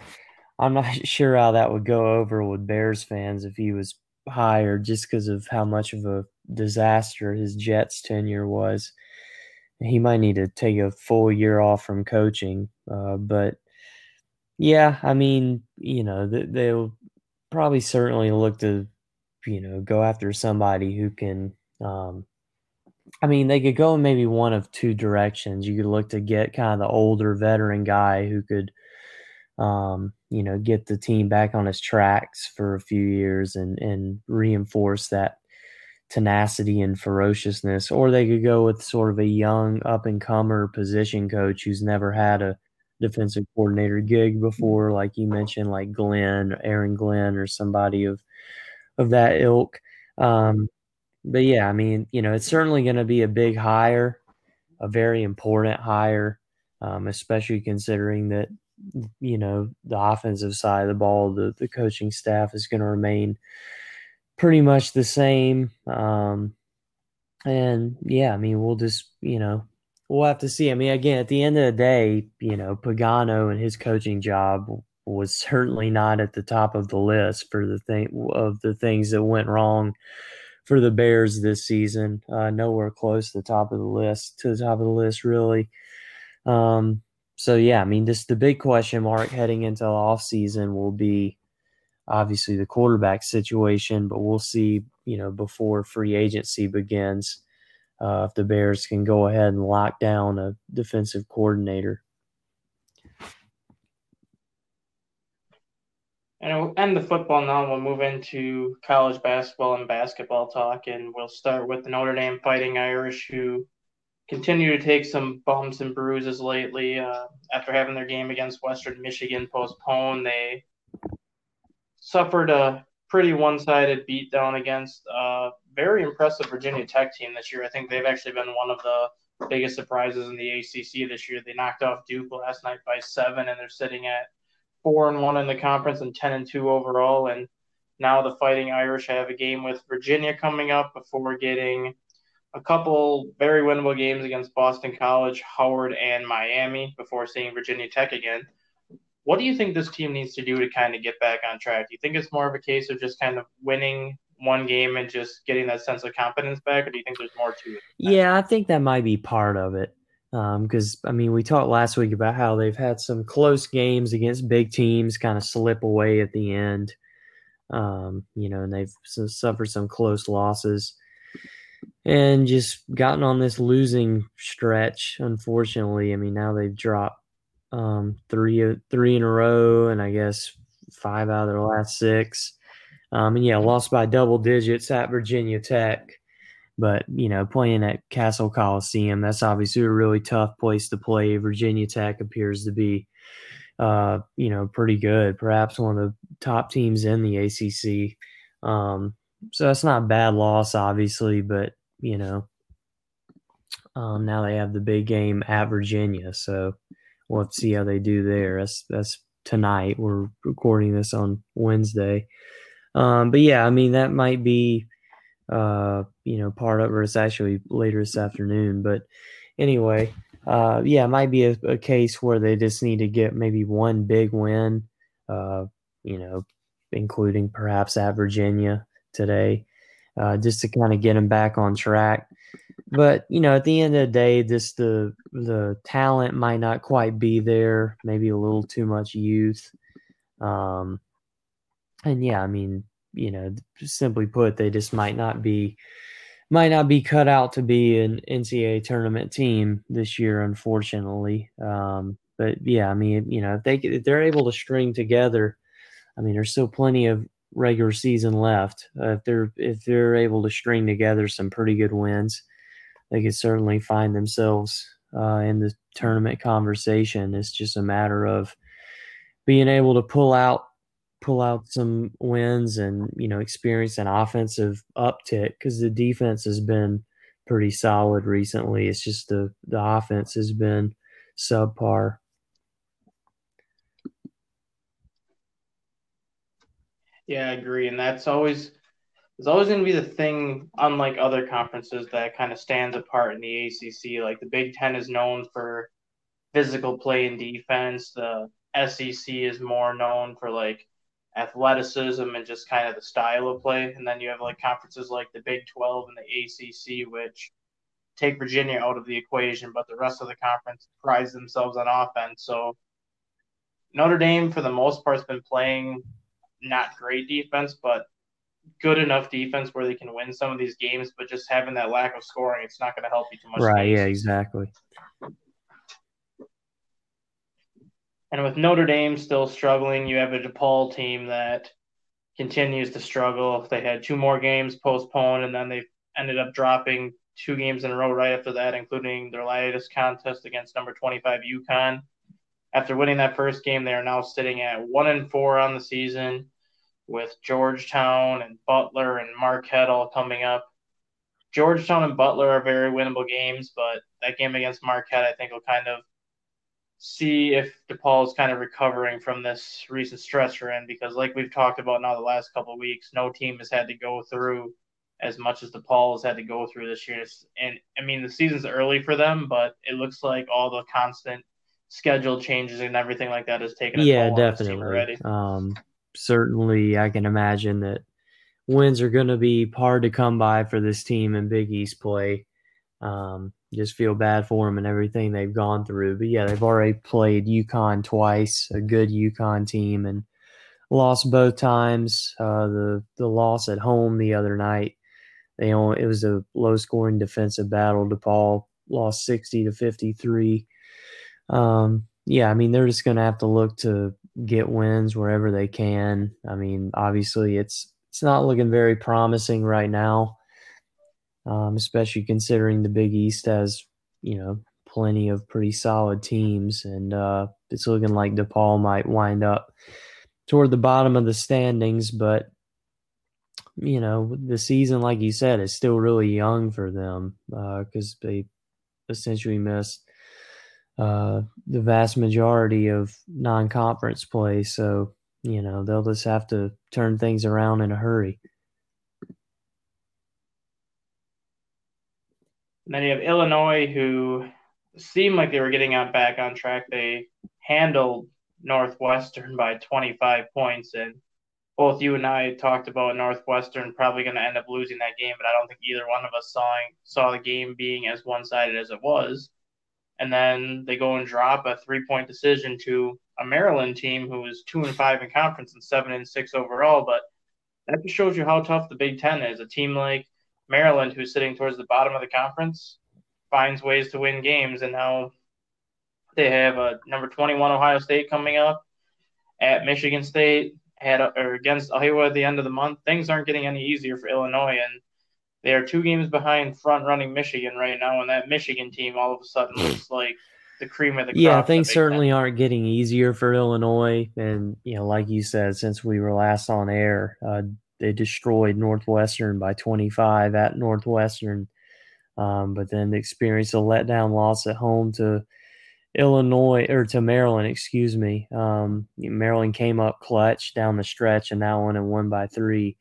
I'm not [LAUGHS] sure how that would go over with Bears fans if he was hired, just because of how much of a disaster his Jets tenure was. He might need to take a full year off from coaching, uh, but yeah, I mean, you know, they'll probably certainly look to you know, go after somebody who can. Um, I mean, they could go in maybe one of two directions. You could look to get kind of the older veteran guy who could, um, you know, get the team back on his tracks for a few years and and reinforce that tenacity and ferociousness, or they could go with sort of a young up and comer position coach who's never had a defensive coordinator gig before, like you mentioned, like Glenn, Aaron Glenn, or somebody of of that ilk. Um, but yeah, I mean, you know, it's certainly going to be a big hire, a very important hire, um, especially considering that you know the offensive side of the ball, the the coaching staff is going to remain pretty much the same. Um, and yeah, I mean, we'll just you know we'll have to see. I mean, again, at the end of the day, you know, Pagano and his coaching job was certainly not at the top of the list for the thing of the things that went wrong for the Bears this season. Uh, nowhere close to the top of the list. To the top of the list, really. Um, so yeah, I mean, this the big question mark heading into the off season will be obviously the quarterback situation, but we'll see. You know, before free agency begins, uh, if the Bears can go ahead and lock down a defensive coordinator. And we'll end the football now. We'll move into college basketball and basketball talk, and we'll start with the Notre Dame Fighting Irish, who continue to take some bumps and bruises lately. Uh, after having their game against Western Michigan postponed, they suffered a pretty one-sided beatdown against a very impressive Virginia Tech team this year. I think they've actually been one of the biggest surprises in the ACC this year. They knocked off Duke last night by seven, and they're sitting at four and one in the conference and ten and two overall. And now the Fighting Irish have a game with Virginia coming up before getting a couple very winnable games against Boston College, Howard, and Miami before seeing Virginia Tech again. What do you think this team needs to do to kind of get back on track? Do you think it's more of a case of just kind of winning one game and just getting that sense of confidence back, or do you think there's more to it? Yeah, I think that might be part of it because um, I mean we talked last week about how they've had some close games against big teams kind of slip away at the end, um, you know, and they've suffered some close losses and just gotten on this losing stretch. Unfortunately, I mean now they've dropped um, three three in a row, and I guess five out of their last six. Um, and yeah, lost by double digits at Virginia Tech. But you know, playing at Cassell Coliseum, that's obviously a really tough place to play. Virginia Tech appears to be, uh, you know, pretty good, perhaps one of the top teams in the ACC. Um, so that's not a bad loss, obviously, but you know, um, now they have the big game at Virginia, so we'll see how they do there. That's that's tonight. We're recording this on Wednesday. Um, but yeah, I mean that might be uh, you know part of it. It's actually later this afternoon, but anyway, uh, yeah, it might be a, a, case where they just need to get maybe one big win. Uh, you know, including perhaps at Virginia today, uh, just to kind of get them back on track but you know, at the end of the day, this the the talent might not quite be there. Maybe a little too much youth. Um, and yeah, I mean, you know, simply put, they just might not be might not be cut out to be an NCAA tournament team this year, unfortunately. Um, but yeah, I mean, you know, if they if they're able to string together, I mean, there's still plenty of regular season left. Uh, if they're if they're able to string together some pretty good wins, they could certainly find themselves uh, in the tournament conversation. It's just a matter of being able to pull out pull out some wins and you know experience an offensive uptick because the defense has been pretty solid recently. It's just the the offense has been subpar. Yeah, I agree, and that's always is always going to be the thing, unlike other conferences, that kind of stands apart in the ACC. Like the Big Ten is known for physical play and defense. The SEC is more known for like athleticism and just kind of the style of play. And then you have like conferences like the Big 12 and the ACC, which take Virginia out of the equation, but the rest of the conference prides themselves on offense. So Notre Dame, for the most part, has been playing not great defense, but good enough defense where they can win some of these games, but just having that lack of scoring, it's not going to help you too much. Right. Games. Yeah. Exactly. And with Notre Dame still struggling, you have a DePaul team that continues to struggle. They had two more games postponed, and then they ended up dropping two games in a row right after that, including their latest contest against number 25 UConn. After winning that first game, they are now sitting at one and four on the season with Georgetown and Butler and Marquette all coming up. Georgetown and Butler are very winnable games, but that game against Marquette, I think, will kind of see if DePaul is kind of recovering from this recent stretch we're in because, like we've talked about now the last couple of weeks, no team has had to go through as much as DePaul has had to go through this year. And I mean, the season's early for them, but it looks like all the constant schedule changes and everything like that has taken a yeah, definitely. Um, certainly I can imagine that wins are going to be hard to come by for this team in Big East play. Um, just feel bad for them and everything they've gone through. But yeah, they've already played UConn twice, a good UConn team, and lost both times. Uh, the the loss at home the other night, they only, it was a low scoring defensive battle. DePaul lost sixty to fifty three. Um, yeah, I mean they're just going to have to look to get wins wherever they can. I mean, obviously, it's it's not looking very promising right now, um, especially considering the Big East has you know plenty of pretty solid teams, and uh, it's looking like DePaul might wind up toward the bottom of the standings. But you know, the season, like you said, is still really young for them because uh, they essentially missed uh, the vast majority of non-conference play. So you know they'll just have to turn things around in a hurry. And then you have Illinois, who seemed like they were getting out back on track. They handled Northwestern by 25 points, and both you and I talked about Northwestern probably going to end up losing that game, but I don't think either one of us saw saw the game being as one sided as it was and then they go and drop a three point decision to a Maryland team who is two and five in conference and seven and six overall. But that just shows you how tough the Big Ten is. A team like Maryland, who's sitting towards the bottom of the conference, finds ways to win games, and now they have a number 21 Ohio State coming up at Michigan State, had or against Iowa at the end of the month. Things aren't getting any easier for Illinois, and they are two games behind front running Michigan right now, and that Michigan team all of a sudden [LAUGHS] looks like the cream of the crop. Yeah, things certainly aren't getting easier for Illinois, and you know, like you said, since we were last on air, uh, they destroyed Northwestern by 25 at Northwestern, um, but then experienced a letdown loss at home to Illinois or to Maryland, excuse me. Um, Maryland came up clutch down the stretch and that one and won by three.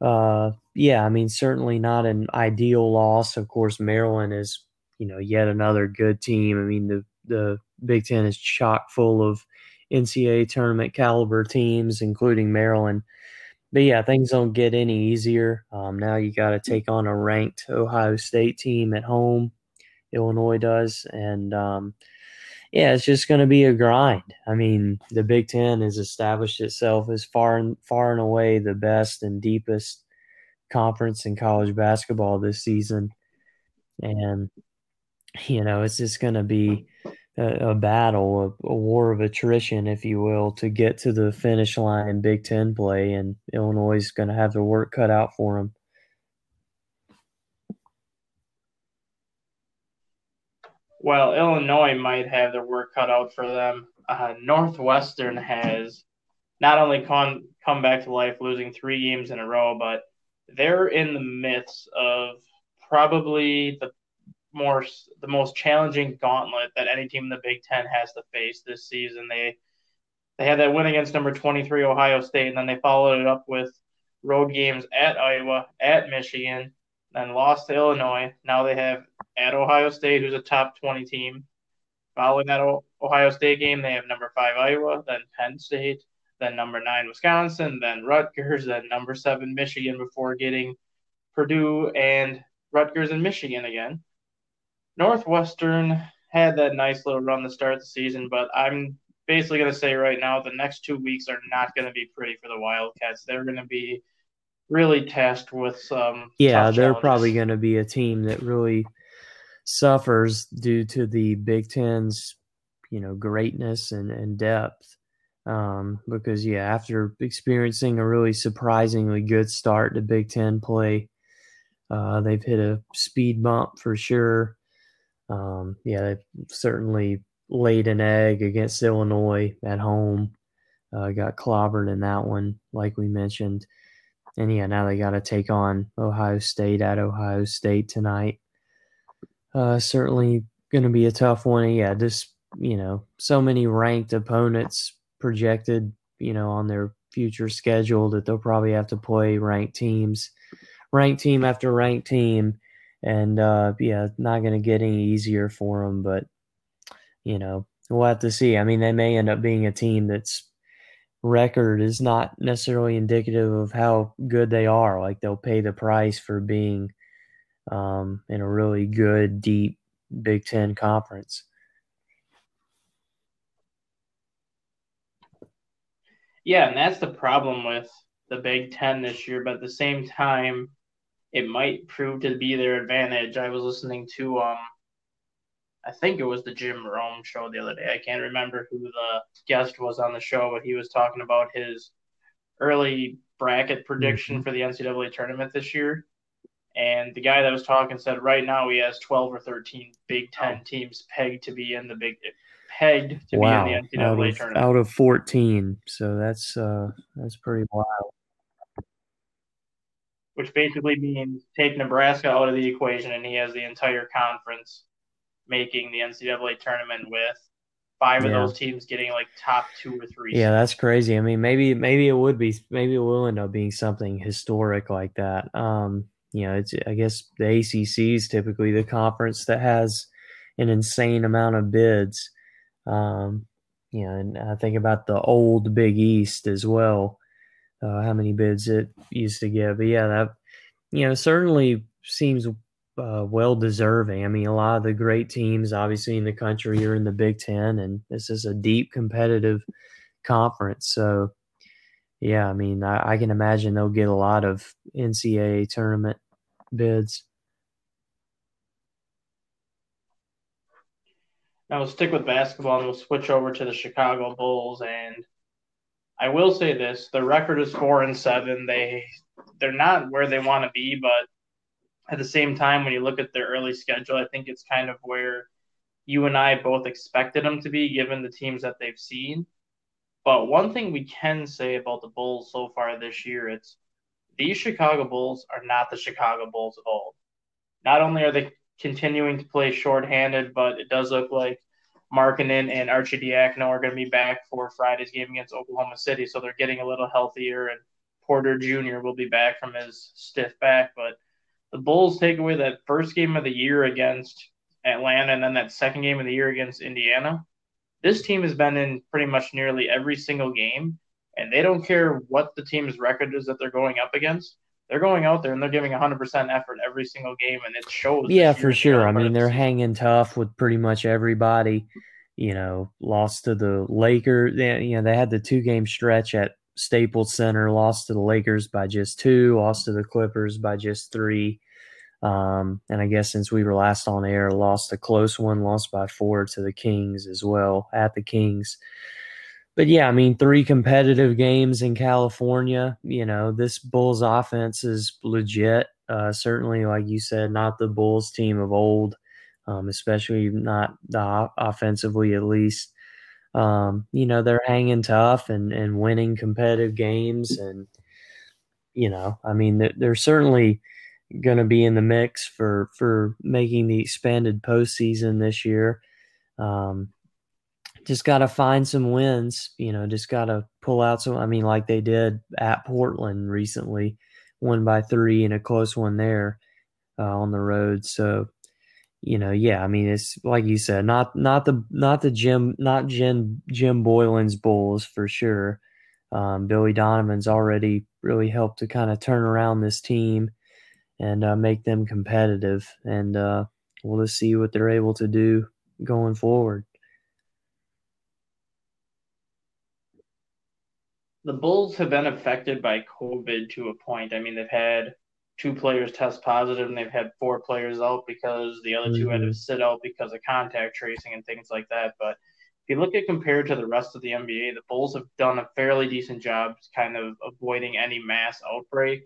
Uh, yeah, I mean, certainly not an ideal loss. Of course, Maryland is, you know, yet another good team. I mean, the, the Big Ten is chock full of NCAA tournament caliber teams, including Maryland. But yeah, things don't get any easier. Um, now you got to take on a ranked Ohio State team at home. Illinois does, and um, yeah, it's just going to be a grind. I mean, the Big Ten has established itself as far and far and away the best and deepest conference in college basketball this season, and you know it's just going to be a, a battle, a, a, war of attrition, if you will, to get to the finish line in Big Ten play, and Illinois is going to have their work cut out for them. Well, Illinois might have their work cut out for them. Uh, Northwestern has not only come come back to life, losing three games in a row, but they're in the midst of probably the more the most challenging gauntlet that any team in the Big Ten has to face this season. They they had that win against number 23 Ohio State, and then they followed it up with road games at Iowa, at Michigan, then lost to Illinois. Now they have at Ohio State, who's a top 20 team. Following that Ohio State game, they have number five Iowa, then Penn State, then number nine Wisconsin, then Rutgers, then number seven Michigan before getting Purdue and Rutgers and Michigan again. Northwestern had that nice little run to start the season, but I'm basically going to say right now the next two weeks are not going to be pretty for the Wildcats. They're going to be really tasked with some. Yeah, they're challenges. probably going to be a team that really suffers due to the Big Ten's, you know, greatness and, and depth. Um, because yeah, after experiencing a really surprisingly good start to Big Ten play, uh, they've hit a speed bump for sure. Um, yeah, they've certainly laid an egg against Illinois at home. Uh, got clobbered in that one, like we mentioned. And yeah, now they got to take on Ohio State at Ohio State tonight. Uh, certainly going to be a tough one. Yeah, just you know, so many ranked opponents projected, you know, on their future schedule that they'll probably have to play ranked teams, ranked team after ranked team, and uh, yeah, not going to get any easier for them. But you know, we'll have to see. I mean, they may end up being a team that's record is not necessarily indicative of how good they are. Like they'll pay the price for being um, in a really good, deep Big Ten conference. Yeah, and that's the problem with the Big Ten this year. But at the same time, it might prove to be their advantage. I was listening to um I think it was the Jim Rome show the other day. I can't remember who the guest was on the show, but he was talking about his early bracket prediction mm-hmm. for the NCAA tournament this year. And the guy that was talking said right now he has 12 or 13 Big Ten teams pegged to be in the Big pegged to wow. be in the NCAA out of, tournament. Out of 14. So that's uh that's pretty wild. Which basically means take Nebraska out of the equation and he has the entire conference making the NCAA tournament with five yeah. of those teams getting like top two or three. Yeah, that's crazy. I mean, maybe maybe it would be maybe it will end up being something historic like that. Um, you know, it's I guess the ACC is typically the conference that has an insane amount of bids. Um, you know, and I think about the old Big East as well. Uh, how many bids it used to get, but yeah, that you know certainly seems uh, well deserving. I mean, a lot of the great teams, obviously in the country, are in the Big Ten, and this is a deep competitive conference. So, yeah, I mean, I, I can imagine they'll get a lot of NCAA tournament bids. Now we'll stick with basketball and we'll switch over to the Chicago Bulls. And I will say this: the record is four and seven. They they're not where they want to be, but At the same time, when you look at their early schedule, I think it's kind of where you and I both expected them to be given the teams that they've seen. But one thing we can say about the Bulls so far this year, it's these Chicago Bulls are not the Chicago Bulls of old. Not only are they continuing to play shorthanded, but it does look like Markkanen and Arcidiacono are going to be back for Friday's game against Oklahoma City, so they're getting a little healthier, and Porter Jr. will be back from his stiff back. But the Bulls take away that first game of the year against Atlanta and then that second game of the year against Indiana. This team has been in pretty much nearly every single game, and they don't care what the team's record is that they're going up against they're going out there and they're giving 100% effort every single game and it shows yeah for sure. I mean they're hanging tough with pretty much everybody you know lost to the lakers they, you know they had the two game stretch at staples center lost to the lakers by just two lost to the clippers by just three. Um, and i guess since we were last on air lost a close one lost by four to the kings as well at the kings but yeah, I mean, three competitive games in California. You know, this Bulls offense is legit. Uh, certainly, like you said, not the Bulls team of old, um, especially not the offensively at least. Um, you know, they're hanging tough and, and winning competitive games. And, you know, I mean, they're, they're certainly going to be in the mix for, for making the expanded postseason this year. Um, just got to find some wins. You know, just got to pull out some. I mean, like they did at Portland recently, one by three and a close one there uh, on the road. So, you know, yeah, I mean, it's like you said, not not the not the Jim not Jim Jim Boylan's Bulls for sure. Um, Billy Donovan's already really helped to kind of turn around this team and uh, make them competitive. And uh, we'll just see what they're able to do going forward. The Bulls have been affected by COVID to a point. I mean, they've had two players test positive and they've had four players out because the other two had to mm-hmm. sit out because of contact tracing and things like that. But if you look at compared to the rest of the NBA, the Bulls have done a fairly decent job kind of avoiding any mass outbreak.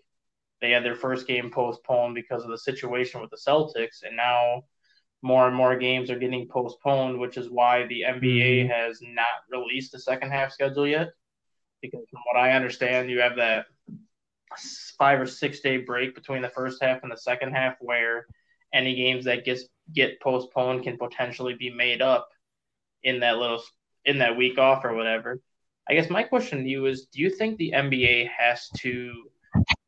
They had their first game postponed because of the situation with the Celtics, and now more and more games are getting postponed, which is why the NBA mm-hmm. has not released the second half schedule yet because from what I understand, you have that five or six day break between the first half and the second half where any games that gets get postponed can potentially be made up in that little in that week off or whatever. I guess my question to you is do you think the NBA has to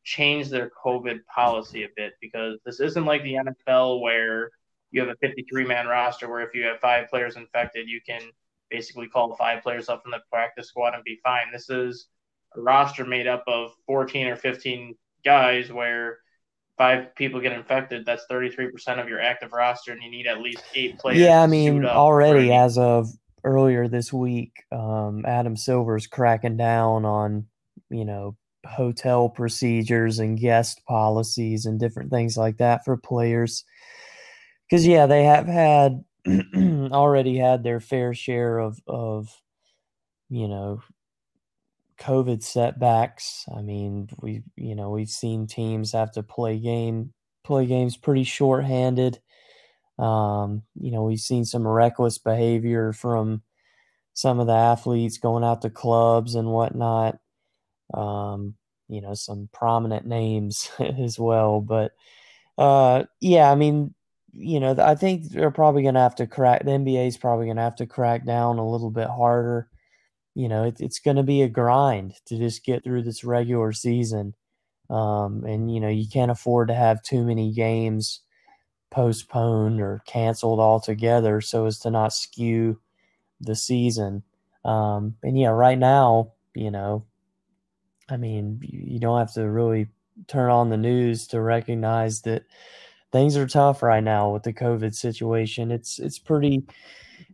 change their COVID policy a bit because this isn't like the NFL where you have a 53 man roster where if you have five players infected, you can basically call five players up from the practice squad and be fine. This is a roster made up of 14 or 15 guys where five people get infected. That's 33% of your active roster, and you need at least eight players. Yeah, I mean, already as of earlier this week, um, Adam Silver's cracking down on, you know, hotel procedures and guest policies and different things like that for players. Because, yeah, they have had [CLEARS THROAT] already had their fair share of of you know COVID setbacks. I mean, we you know we've seen teams have to play game play games pretty shorthanded. Um, you know, we've seen some reckless behavior from some of the athletes going out to clubs and whatnot. Um, you know, some prominent names [LAUGHS] as well. But uh, yeah, I mean, you know, I think they're probably going to have to crack. The NBA is probably going to have to crack down a little bit harder. You know, it, it's going to be a grind to just get through this regular season, um, and you know, you can't afford to have too many games postponed or canceled altogether, so as to not skew the season. Um, and yeah, right now, you know, I mean, you don't have to really turn on the news to recognize that things are tough right now with the COVID situation. It's it's pretty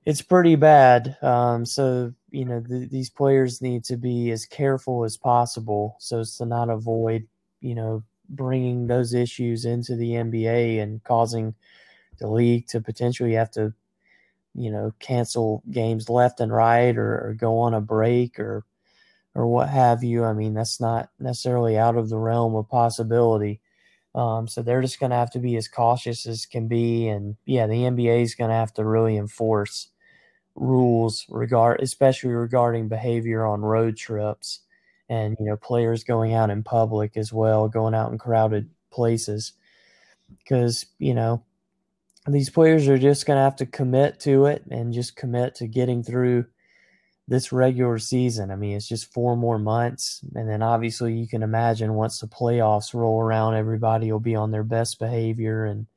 it's pretty bad. Um, so you know the, these players need to be as careful as possible so as to not avoid you know bringing those issues into the NBA and causing the league to potentially have to you know cancel games left and right or, or go on a break or or what have you. I mean that's not necessarily out of the realm of possibility. Um, so they're just going to have to be as cautious as can be. And yeah, the NBA is going to have to really enforce rules regard, especially regarding behavior on road trips and, you know, players going out in public as well, going out in crowded places. Because, you know, these players are just going to have to commit to it and just commit to getting through this regular season. I mean, it's just four more months. And then obviously, you can imagine once the playoffs roll around, everybody will be on their best behavior and,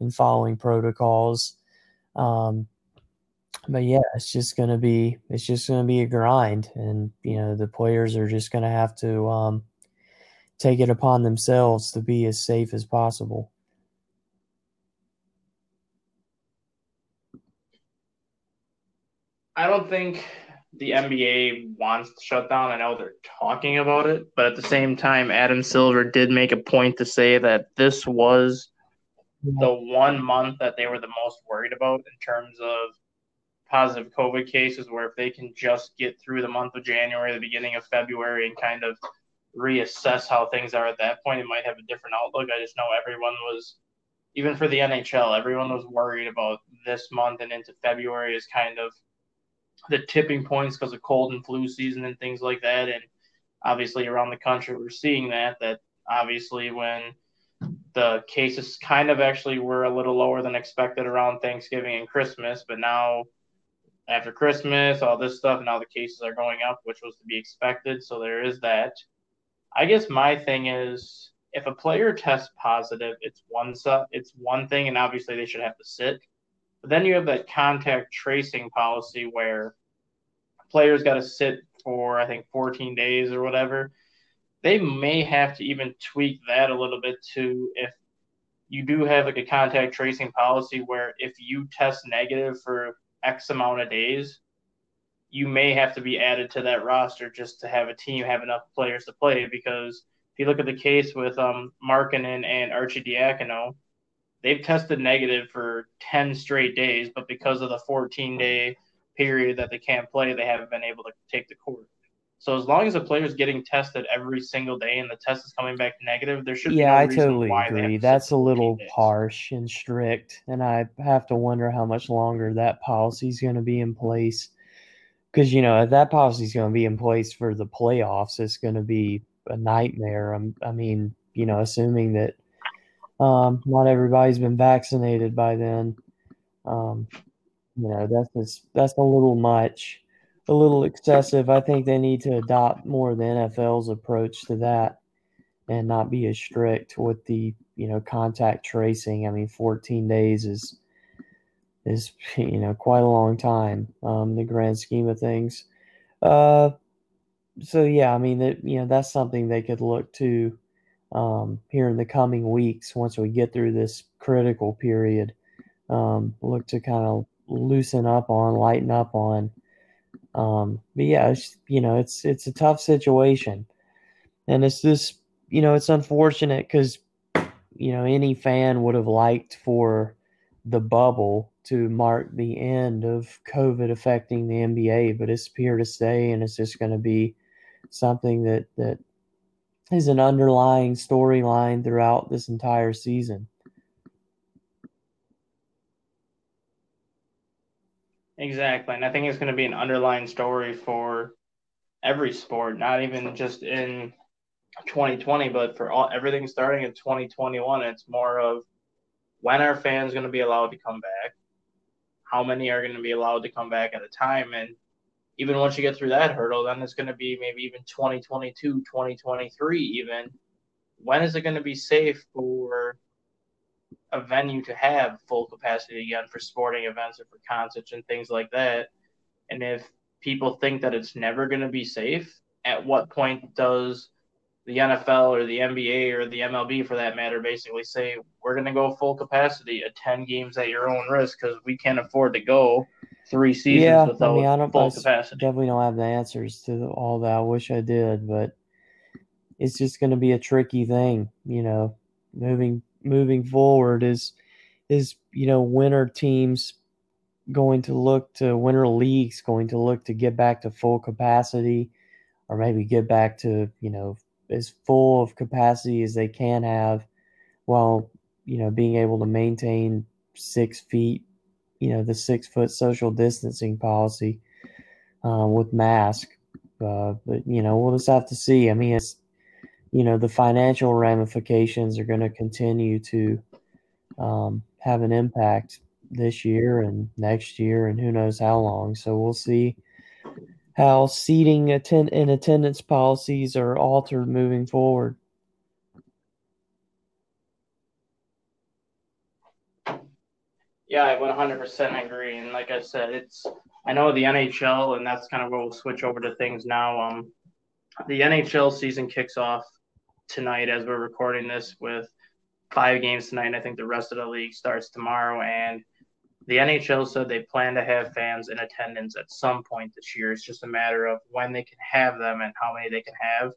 and following protocols. Um, but yeah, it's just going to be it's just going to be a grind, and you know the players are just going to have to um, take it upon themselves to be as safe as possible. I don't think the NBA wants to shut down. I know they're talking about it, but at the same time, Adam Silver did make a point to say that this was the one month that they were the most worried about in terms of positive COVID cases, where if they can just get through the month of January, the beginning of February, and kind of reassess how things are at that point, it might have a different outlook. I just know everyone was, even for the NHL, everyone was worried about this month and into February is kind of the tipping points because of cold and flu season and things like that. And obviously, around the country, we're seeing that. That obviously, when the cases kind of actually were a little lower than expected around Thanksgiving and Christmas, but now after Christmas, all this stuff, now the cases are going up, which was to be expected. So there is that. I guess my thing is if a player tests positive, it's one it's one thing, and obviously they should have to sit. But then you have that contact tracing policy where players got to sit for I think 14 days or whatever. They may have to even tweak that a little bit to if you do have like a contact tracing policy where if you test negative for X amount of days, you may have to be added to that roster just to have a team have enough players to play. Because if you look at the case with um, Markkanen and Arcidiacono, they've tested negative for 10 straight days, but because of the 14 day period that they can't play, they haven't been able to take the court. So as long as a player is getting tested every single day and the test is coming back negative, there should yeah, no I totally agree. That's a little days. harsh and strict, and I have to wonder how much longer that policy is going to be in place. Because you know, if that policy is going to be in place for the playoffs, it's going to be a nightmare. I'm, I mean, you know, assuming that um, not everybody's been vaccinated by then. Um, you know, that's just, that's a little much a little excessive. I think they need to adopt more of the NFL's approach to that and not be as strict with the you know contact tracing. I mean, 14 days is is [LAUGHS] you know quite a long time um, the grand scheme of things. Uh, so yeah, I mean that you know that's something they could look to um, here in the coming weeks once we get through this critical period. Um, look to kind of loosen up on, lighten up on. Um, but yeah, you know, it's it's a tough situation, and it's this, you know, it's unfortunate because, you know, any fan would have liked for the bubble to mark the end of COVID affecting the NBA, but it's here to stay, and it's just going to be something that that is an underlying storyline throughout this entire season. Exactly. And I think it's going to be an underlying story for every sport, not even just in 2020, but for all everything starting in 2021. It's more of when are fans going to be allowed to come back? How many are going to be allowed to come back at a time? And even once you get through that hurdle, then it's going to be maybe even 2022, 2023, even. When is it going to be safe for a venue to have full capacity again for sporting events or for concerts and things like that. And if people think that it's never going to be safe, at what point does the NFL or the NBA or the MLB, for that matter, basically say we're going to go full capacity, attend games at your own risk because we can't afford to go three seasons yeah, without I mean, I don't, full capacity. Definitely don't have the answers to all that. I wish I did, but it's just going to be a tricky thing, you know, moving moving forward is is you know winter teams going to look to winter leagues going to look to get back to full capacity or maybe get back to you know as full of capacity as they can have while you know being able to maintain six feet, you know, the six foot social distancing policy uh, with mask. Uh, but you know, we'll just have to see. I mean, it's you know the financial ramifications are going to continue to um, have an impact this year and next year and who knows how long. So we'll see how seating attend and attendance policies are altered moving forward. Yeah, I would 100% agree. And like I said, it's I know the NHL, and that's kind of where we'll switch over to things now. Um, the NHL season kicks off tonight as we're recording this with five games tonight. And I think the rest of the league starts tomorrow. And the NHL said they plan to have fans in attendance at some point this year. It's just a matter of when they can have them and how many they can have.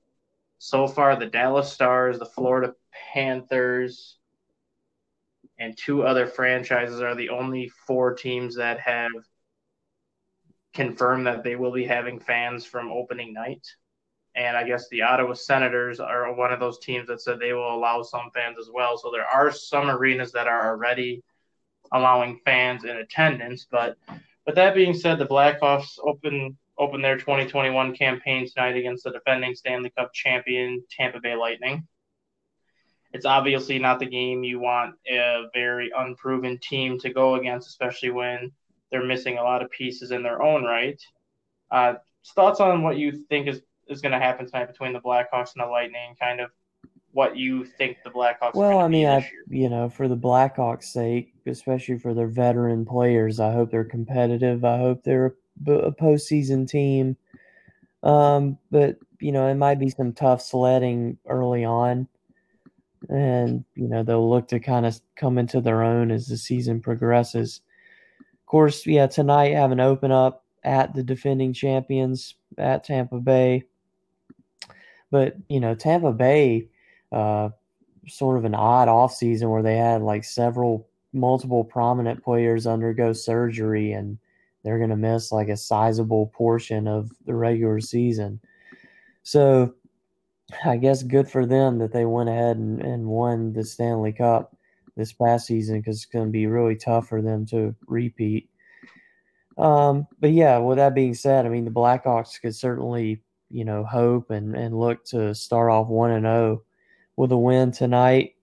So far, the Dallas Stars, the Florida Panthers, and two other franchises are the only four teams that have confirmed that they will be having fans from opening night. And I guess the Ottawa Senators are one of those teams that said they will allow some fans as well. So there are some arenas that are already allowing fans in attendance. But with that being said, the Blackhawks open open their 2021 campaign tonight against the defending Stanley Cup champion Tampa Bay Lightning. It's obviously not the game you want a very unproven team to go against, especially when they're missing a lot of pieces in their own right. Uh, thoughts on what you think is, is going to happen tonight between the Blackhawks and the Lightning, kind of what you think the Blackhawks. Well, I mean, I you know, for the Blackhawks' sake, especially for their veteran players, I hope they're competitive. I hope they're a, a postseason team. Um, but you know, it might be some tough sledding early on, and you know they'll look to kind of come into their own as the season progresses. Of course, yeah, tonight have an open up at the defending champions at Tampa Bay. But you know, Tampa Bay uh, sort of an odd off season where they had like several multiple prominent players undergo surgery and they're going to miss like a sizable portion of the regular season. So I guess good for them that they went ahead and, and won the Stanley Cup this past season because it's going to be really tough for them to repeat. Um, but yeah, with that being said, I mean the Blackhawks could certainly you know hope and and look to start off one and zero oh with a win tonight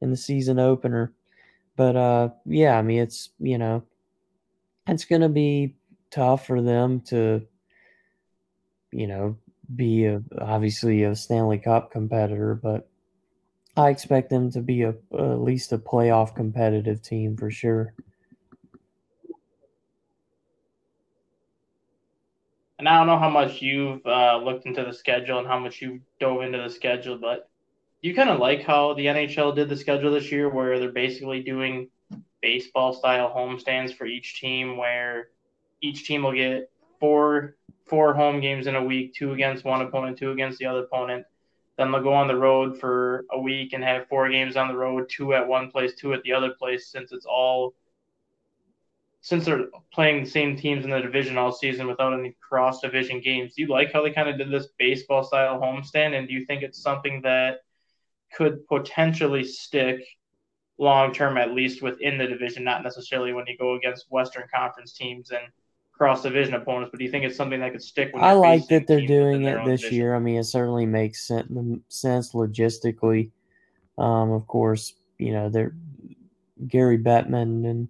in the season opener. But uh, yeah, I mean it's you know it's going to be tough for them to you know be a, obviously a Stanley Cup competitor, but I expect them to be a at least a playoff competitive team for sure. And I don't know how much you've uh, looked into the schedule and how much you dove into the schedule, but you kind of like how the NHL did the schedule this year, where they're basically doing baseball style homestands for each team, where each team will get four four home games in a week, two against one opponent, two against the other opponent. Then they'll go on the road for a week and have four games on the road, two at one place, two at the other place, since it's all since they're playing the same teams in the division all season without any cross division games. Do you like how they kind of did this baseball style homestand? And do you think it's something that could potentially stick long term, at least within the division, not necessarily when you go against Western Conference teams and cross division opponents. But do you think it's something that could stick? I like that they're doing it this division? year. I mean, it certainly makes sense, logistically. Um, of course, you know, they're Gary Bettman and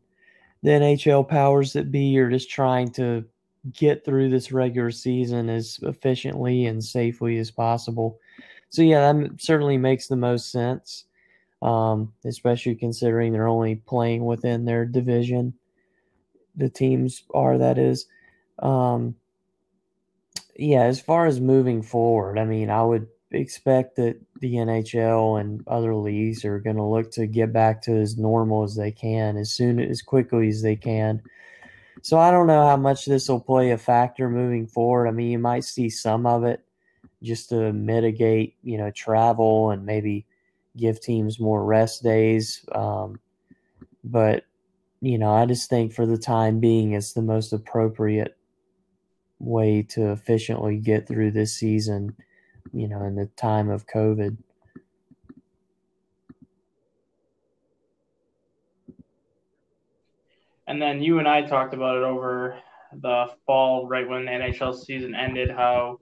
the NHL powers that be are just trying to get through this regular season as efficiently and safely as possible. So yeah, that certainly makes the most sense, um, especially considering they're only playing within their division. The teams are that is. Um, yeah, as far as moving forward, I mean, I would expect that the NHL and other leagues are going to look to get back to as normal as they can, as soon as quickly as they can. So I don't know how much this will play a factor moving forward. I mean, you might see some of it just to mitigate, you know, travel and maybe give teams more rest days. Um, but you know, I just think for the time being, it's the most appropriate way to efficiently get through this season. You know, in the time of COVID. And then you and I talked about it over the fall, right when the NHL season ended, how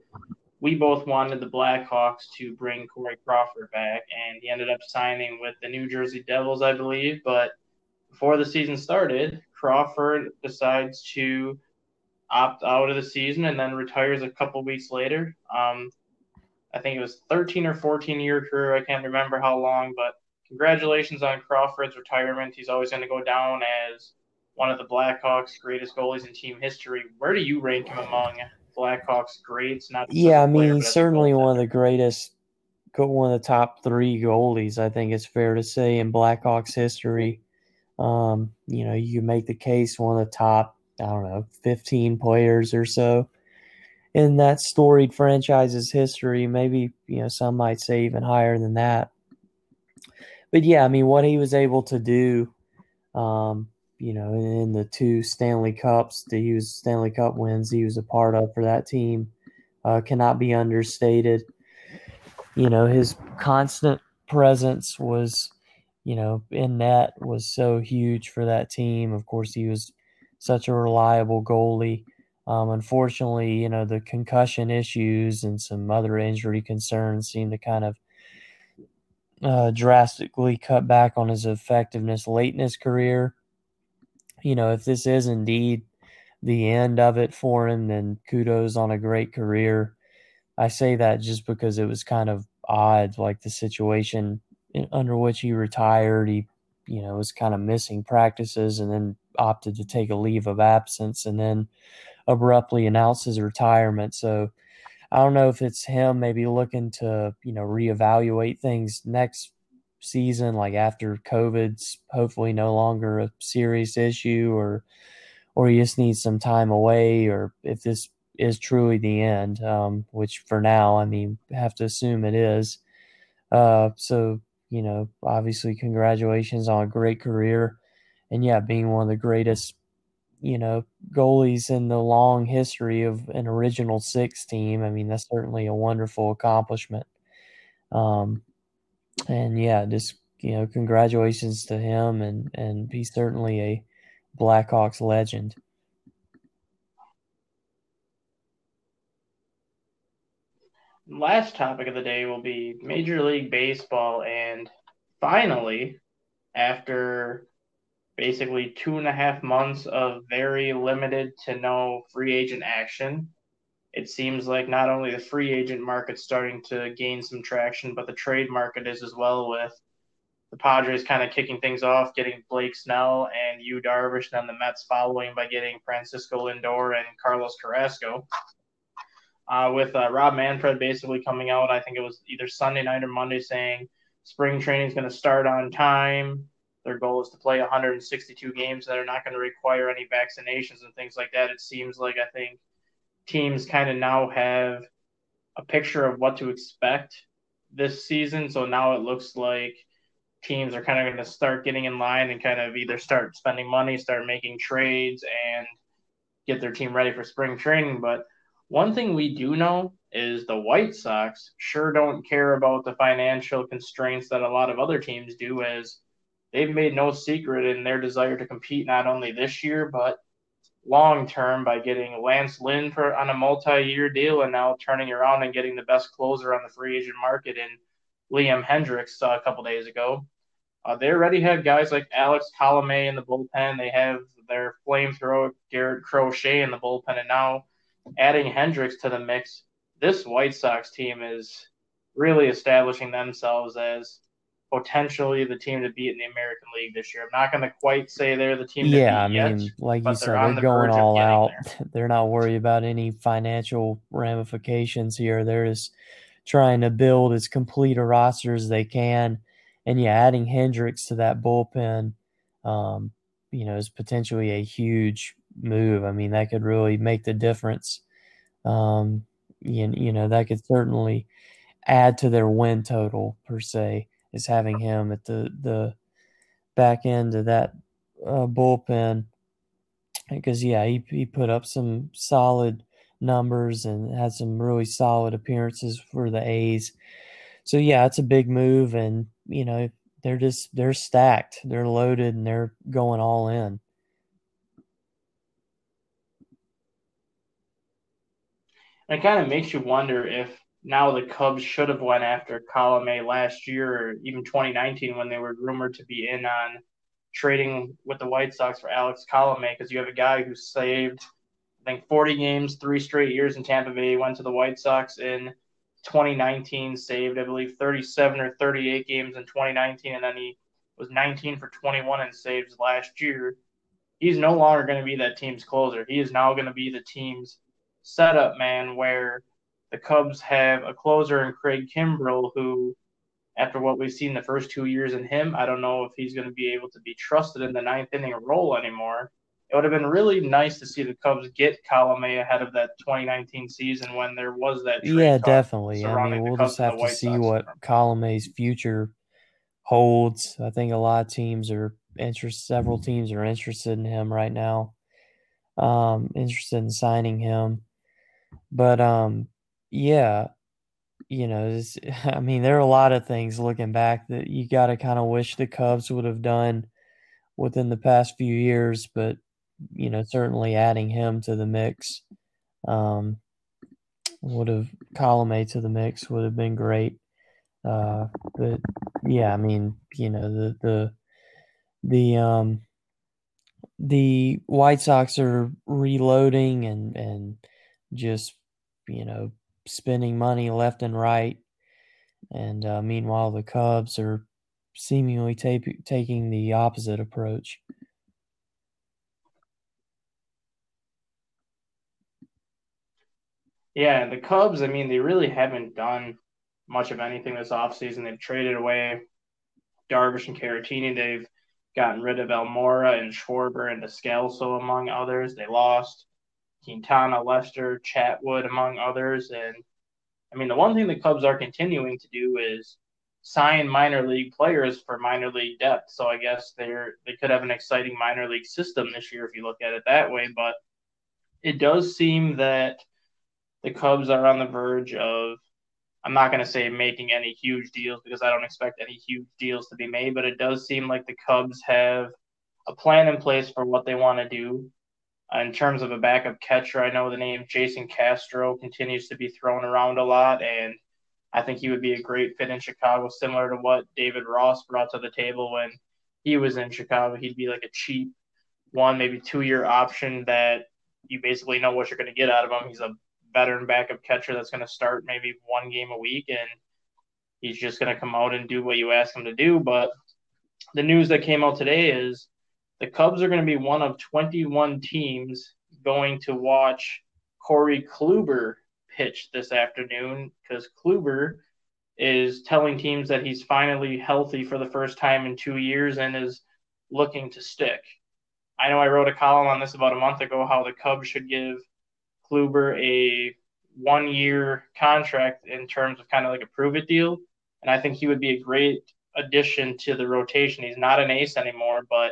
we both wanted the Blackhawks to bring Corey Crawford back, and he ended up signing with the New Jersey Devils, I believe. But before the season started, Crawford decides to opt out of the season and then retires a couple weeks later. Um, I think it was 13 or 14 year career. I can't remember how long, but congratulations on Crawford's retirement. He's always going to go down as one of the Blackhawks' greatest goalies in team history. Where do you rank him among Blackhawks greats? Not yeah, I mean, he's certainly one of the greatest, one of the top three goalies. I think it's fair to say in Blackhawks history. Um, you know, you make the case one of the top, I don't know, 15 players or so in that storied franchise's history. Maybe, you know, some might say even higher than that. But yeah, I mean, what he was able to do, um, you know, in the two Stanley Cups that he was Stanley Cup wins he was a part of for that team uh, cannot be understated. You know, his constant presence was, you know, in net was so huge for that team. Of course, he was such a reliable goalie. Um, unfortunately, you know, the concussion issues and some other injury concerns seem to kind of uh, drastically cut back on his effectiveness late in his career. You know, if this is indeed the end of it for him, then kudos on a great career. I say that just because it was kind of odd, like the situation under which he retired. He, you know, was kind of missing practices and then opted to take a leave of absence and then abruptly announced his retirement. So I don't know if it's him maybe looking to, you know, reevaluate things next season, like after COVID's hopefully no longer a serious issue or or he just needs some time away or if this is truly the end, um, which for now, I mean, have to assume it is. Uh, so, you know, obviously congratulations on a great career. And yeah, being one of the greatest you know, goalies in the long history of an original six team. I mean, that's certainly a wonderful accomplishment. Um, and yeah, just you know, congratulations to him, and and he's certainly a Blackhawks legend. Last topic of the day will be Major League Baseball, and finally, after basically two and a half months of very limited to no free agent action. It seems like not only the free agent market starting to gain some traction, but the trade market is as well with the Padres kind of kicking things off, getting Blake Snell and Yu Darvish, then the Mets following by getting Francisco Lindor and Carlos Carrasco. Uh, with uh, Rob Manfred basically coming out, I think it was either Sunday night or Monday, saying spring training is going to start on time. Their goal is to play 162 games that are not going to require any vaccinations and things like that. It seems like I think teams kind of now have a picture of what to expect this season. So now it looks like teams are kind of going to start getting in line and kind of either start spending money, start making trades, and get their team ready for spring training. But one thing we do know is the White Sox sure don't care about the financial constraints that a lot of other teams do, as they've made no secret in their desire to compete not only this year but long term by getting Lance Lynn for on a multi-year deal and now turning around and getting the best closer on the free agent market in Liam Hendriks uh, a couple days ago. Uh, they already have guys like Alex Colomé in the bullpen. They have their flamethrower Garrett Crochet in the bullpen, and now adding Hendriks to the mix. This White Sox team is really establishing themselves as potentially the team to beat in the American League this year. I'm not going to quite say they're the team. yeah, I mean, yet, like you said, they're, they're the going all out. There. [LAUGHS] They're not worried about any financial ramifications here. They're just trying to build as complete a roster as they can. And yeah, adding Hendriks to that bullpen, um, you know, is potentially a huge move. I mean, that could really make the difference. Um, you, you know, that could certainly add to their win total per se is having him at the the back end of that uh, bullpen because yeah, he he put up some solid numbers and had some really solid appearances for the A's. So yeah, it's a big move, and you know they're just they're stacked, they're loaded, and they're going all in. It kind of makes you wonder if now the Cubs should have went after Colome last year or even 2019 when they were rumored to be in on trading with the White Sox for Alex Colome because you have a guy who saved I think 40 games, three straight years in Tampa Bay. Went to the White Sox in 2019, saved I believe 37 or 38 games in 2019, and then he was 19 for 21 in saves last year. He's no longer going to be that team's closer. He is now going to be the team's setup man, where the Cubs have a closer in Craig Kimbrel, who, after what we've seen the first two years in him, I don't know if he's going to be able to be trusted in the ninth inning role anymore. It would have been really nice to see the Cubs get Colome ahead of that 2019 season when there was that. yeah, definitely. I mean, we'll just have to see Sox what Colome's future holds. I think a lot of teams are interested. Several teams are interested in him right now. Um, interested in signing him, but um, yeah, you know, [LAUGHS] I mean, there are a lot of things looking back that you got to kind of wish the Cubs would have done within the past few years, but you know, certainly adding him to the mix um, would have Colome to the mix would have been great. Uh, but yeah, I mean, you know, the the the um the White Sox are reloading and and just you know spending money left and right, and uh, meanwhile the Cubs are seemingly taking the opposite approach. Yeah, the Cubs, I mean, they really haven't done much of anything this offseason. They've traded away Darvish and Caratini. They've gotten rid of Almora and Schwarber and Descalso, among others. They lost Quintana, Lester, Chatwood, among others. And I mean, the one thing the Cubs are continuing to do is sign minor league players for minor league depth. So I guess they're they could have an exciting minor league system this year if you look at it that way. But it does seem that the Cubs are on the verge of I'm not going to say making any huge deals because I don't expect any huge deals to be made, but it does seem like the Cubs have a plan in place for what they want to do. Uh, in terms of a backup catcher, I know the name Jason Castro continues to be thrown around a lot, and I think he would be a great fit in Chicago, similar to what David Ross brought to the table when he was in Chicago. He'd be like a cheap one, maybe two year option that you basically know what you're going to get out of him. He's a veteran backup catcher that's going to start maybe one game a week and he's just going to come out and do what you ask him to do. But the news that came out today is the Cubs are going to be one of 21 teams going to watch Corey Kluber pitch this afternoon because Kluber is telling teams that he's finally healthy for the first time in two years and is looking to stick. I know I wrote a column on this about a month ago how the Cubs should give Kluber a one year contract in terms of kind of like a prove it deal. And I think he would be a great addition to the rotation. He's not an ace anymore, but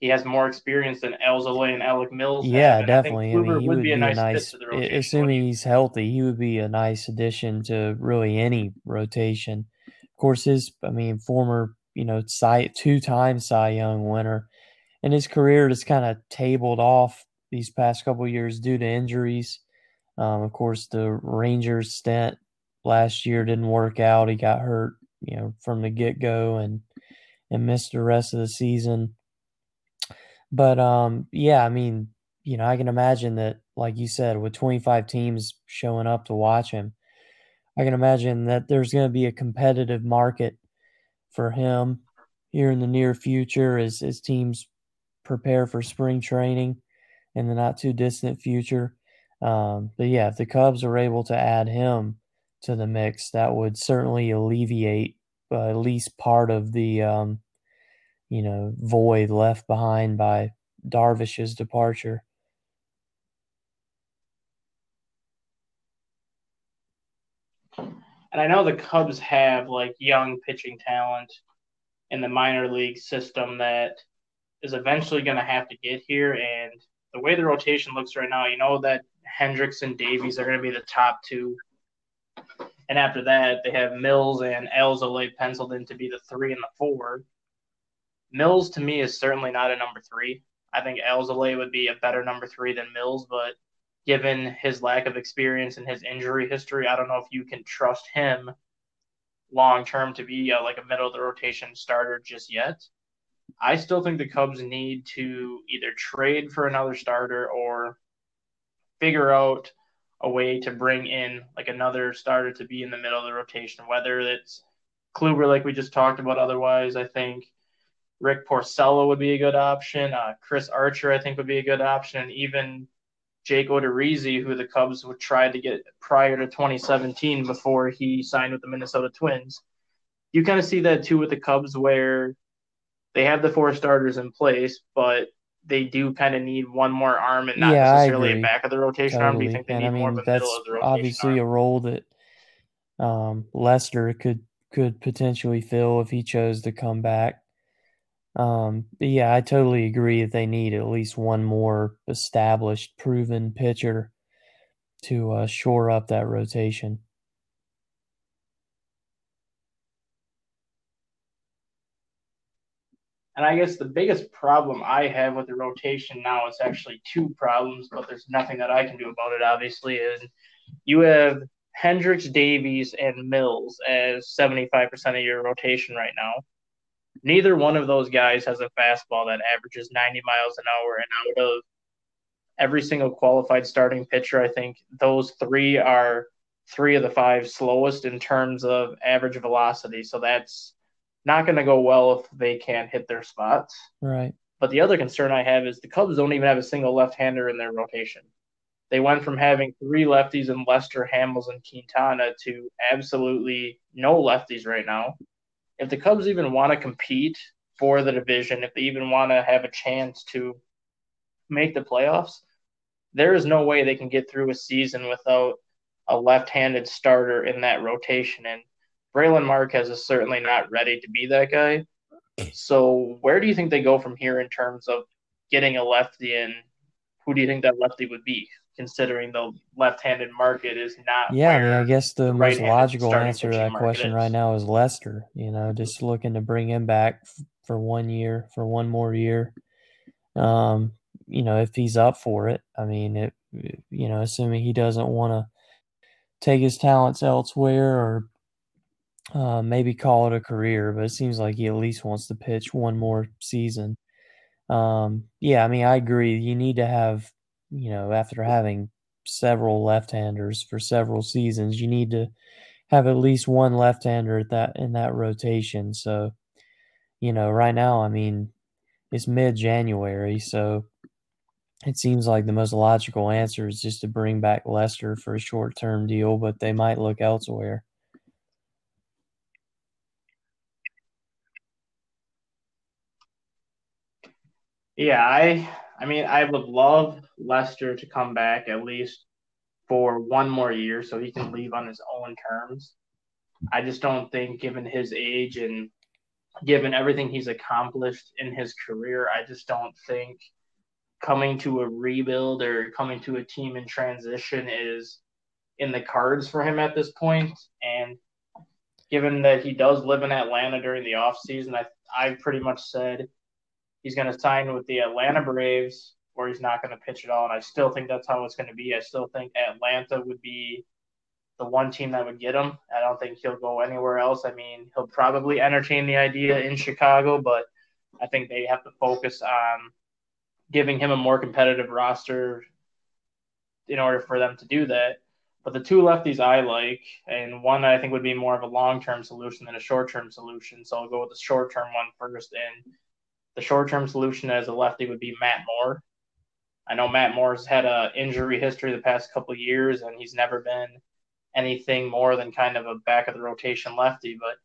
he has more experience than Alzolay and Alec Mills. Yeah, definitely. I, I, mean, he would, would be, a nice, nice assuming he's healthy, he would be a nice addition to really any rotation. Of course, his, I mean, former, you know, Cy, two time Cy Young winner, and his career just kind of tabled off these past couple years due to injuries. Um, of course, the Rangers stint last year didn't work out. He got hurt, you know, from the get go and and missed the rest of the season. But um, yeah, I mean, you know, I can imagine that, like you said, with 25 teams showing up to watch him, I can imagine that there's going to be a competitive market for him here in the near future as as teams prepare for spring training in the not too distant future. Um, but yeah, if the Cubs are able to add him to the mix, that would certainly alleviate uh, at least part of the um, you know void left behind by Darvish's departure. And I know the Cubs have like young pitching talent in the minor league system that is eventually going to have to get here. And the way the rotation looks right now, you know that Hendricks and Davies are going to be the top two. And after that, they have Mills and Alzolay penciled in to be the three and the four. Mills, to me, is certainly not a number three. I think Alzolay would be a better number three than Mills, but given his lack of experience and his injury history, I don't know if you can trust him long term to be a, like a middle of the rotation starter just yet. I still think the Cubs need to either trade for another starter or figure out a way to bring in like another starter to be in the middle of the rotation, whether it's Kluber, like we just talked about. Otherwise, I think Rick Porcello would be a good option. Uh, Chris Archer, I think, would be a good option, and even Jake Odorizzi, who the Cubs would try to get prior to 2017 before he signed with the Minnesota Twins. You kind of see that too with the Cubs, where they have the four starters in place, but they do kind of need one more arm and not yeah, necessarily a back of the rotation totally. arm. Do you think they and need I mean, more of a that's middle of the rotation obviously arm? a role that um, Lester could could potentially fill if he chose to come back. Um, yeah, I totally agree that they need at least one more established, proven pitcher to uh, shore up that rotation. And I guess the biggest problem I have with the rotation now is actually two problems, but there's nothing that I can do about it, obviously, is you have Hendricks, Davies, and Mills as 75% of your rotation right now. Neither one of those guys has a fastball that averages 90 miles an hour. And out of every single qualified starting pitcher, I think those three are three of the five slowest in terms of average velocity. So that's not going to go well if they can't hit their spots. Right. But the other concern I have is the Cubs don't even have a single left-hander in their rotation. They went from having three lefties in Lester, Hamels, and Quintana to absolutely no lefties right now. If the Cubs even want to compete for the division, if they even want to have a chance to make the playoffs, there is no way they can get through a season without a left-handed starter in that rotation. And Brailyn Marquez is certainly not ready to be that guy. So where do you think they go from here in terms of getting a lefty in? Who do you think that lefty would be, considering the left-handed market is not? Yeah, I mean, I guess the, most logical answer to that question is. right now is Lester. You know, just looking to bring him back for one year, for one more year. Um, you know, if he's up for it. I mean, it. You know, assuming he doesn't want to take his talents elsewhere or uh, maybe call it a career, but it seems like he at least wants to pitch one more season. Um, yeah, I mean, I agree. You need to have, you know, after having several left-handers for several seasons, you need to have at least one left-hander at that in that rotation. So, you know, right now, I mean, it's mid-January, so it seems like the most logical answer is just to bring back Lester for a short-term deal, but they might look elsewhere. Yeah, I I mean I would love Lester to come back at least for one more year so he can leave on his own terms. I just don't think given his age and given everything he's accomplished in his career, I just don't think coming to a rebuild or coming to a team in transition is in the cards for him at this point. And given that he does live in Atlanta during the offseason, I I pretty much said he's going to sign with the Atlanta Braves or he's not going to pitch at all. And I still think that's how it's going to be. I still think Atlanta would be the one team that would get him. I don't think he'll go anywhere else. I mean, he'll probably entertain the idea in Chicago, but I think they have to focus on giving him a more competitive roster in order for them to do that. But the two lefties I like, and one I think would be more of a long term solution than a short term solution. So I'll go with the short term one first. And the short term solution as a lefty would be Matt Moore. I know Matt Moore's had a injury history the past couple years, and he's never been anything more than kind of a back of the rotation lefty. But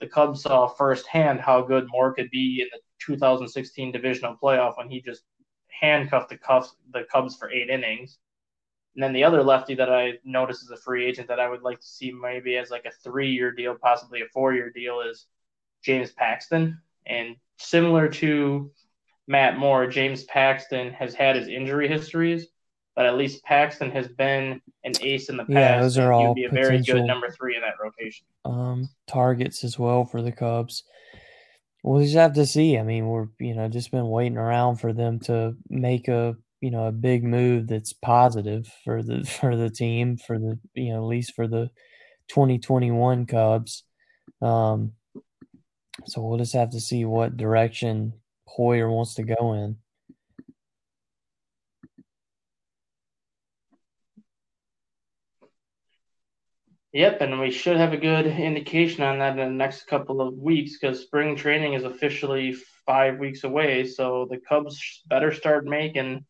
the Cubs saw firsthand how good Moore could be in the 2016 divisional playoff when he just handcuffed the cuffs the Cubs for eight innings. And then the other lefty that I noticed as a free agent that I would like to see maybe as like a three year deal, possibly a four year deal, is James Paxton. And similar to Matt Moore, James Paxton has had his injury histories, but at least Paxton has been an ace in the past. Yeah, those are all be a very good number three in that rotation. Um, targets as well for the Cubs. We'll just have to see. I mean, we're you know just been waiting around for them to make a you know a big move that's positive for the [LAUGHS] for the team for the you know at least for the 2021 Cubs. Um, so we'll just have to see what direction Hoyer wants to go in. Yep, and we should have a good indication on that in the next couple of weeks because spring training is officially five weeks away. So the Cubs better start making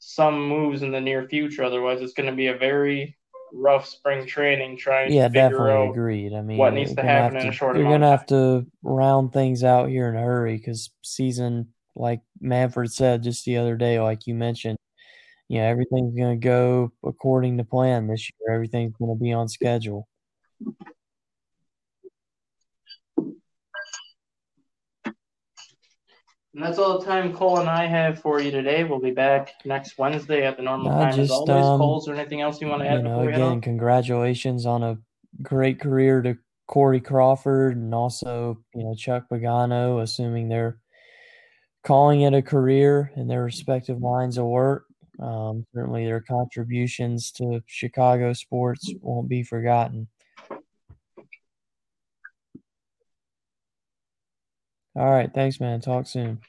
some moves in the near future. Otherwise, it's going to be a very rough spring training trying yeah, to figure definitely out agreed. I mean, what needs to happen to, in a short You're going to have to round things out here in a hurry because season, like Manfred said just the other day, like you mentioned, you know, everything's going to go according to plan this year. Everything's going to be on schedule. And that's all the time Cole and I have for you today. We'll be back next Wednesday at the normal Not time just, as always. um, Cole, is there anything else you want to add? You know, before we head again, congratulations on a great career to Corey Crawford and also, you know, Chuck Pagano, assuming they're calling it a career in their respective lines of work. Um, certainly their contributions to Chicago sports won't be forgotten. All right. Thanks, man. Talk soon.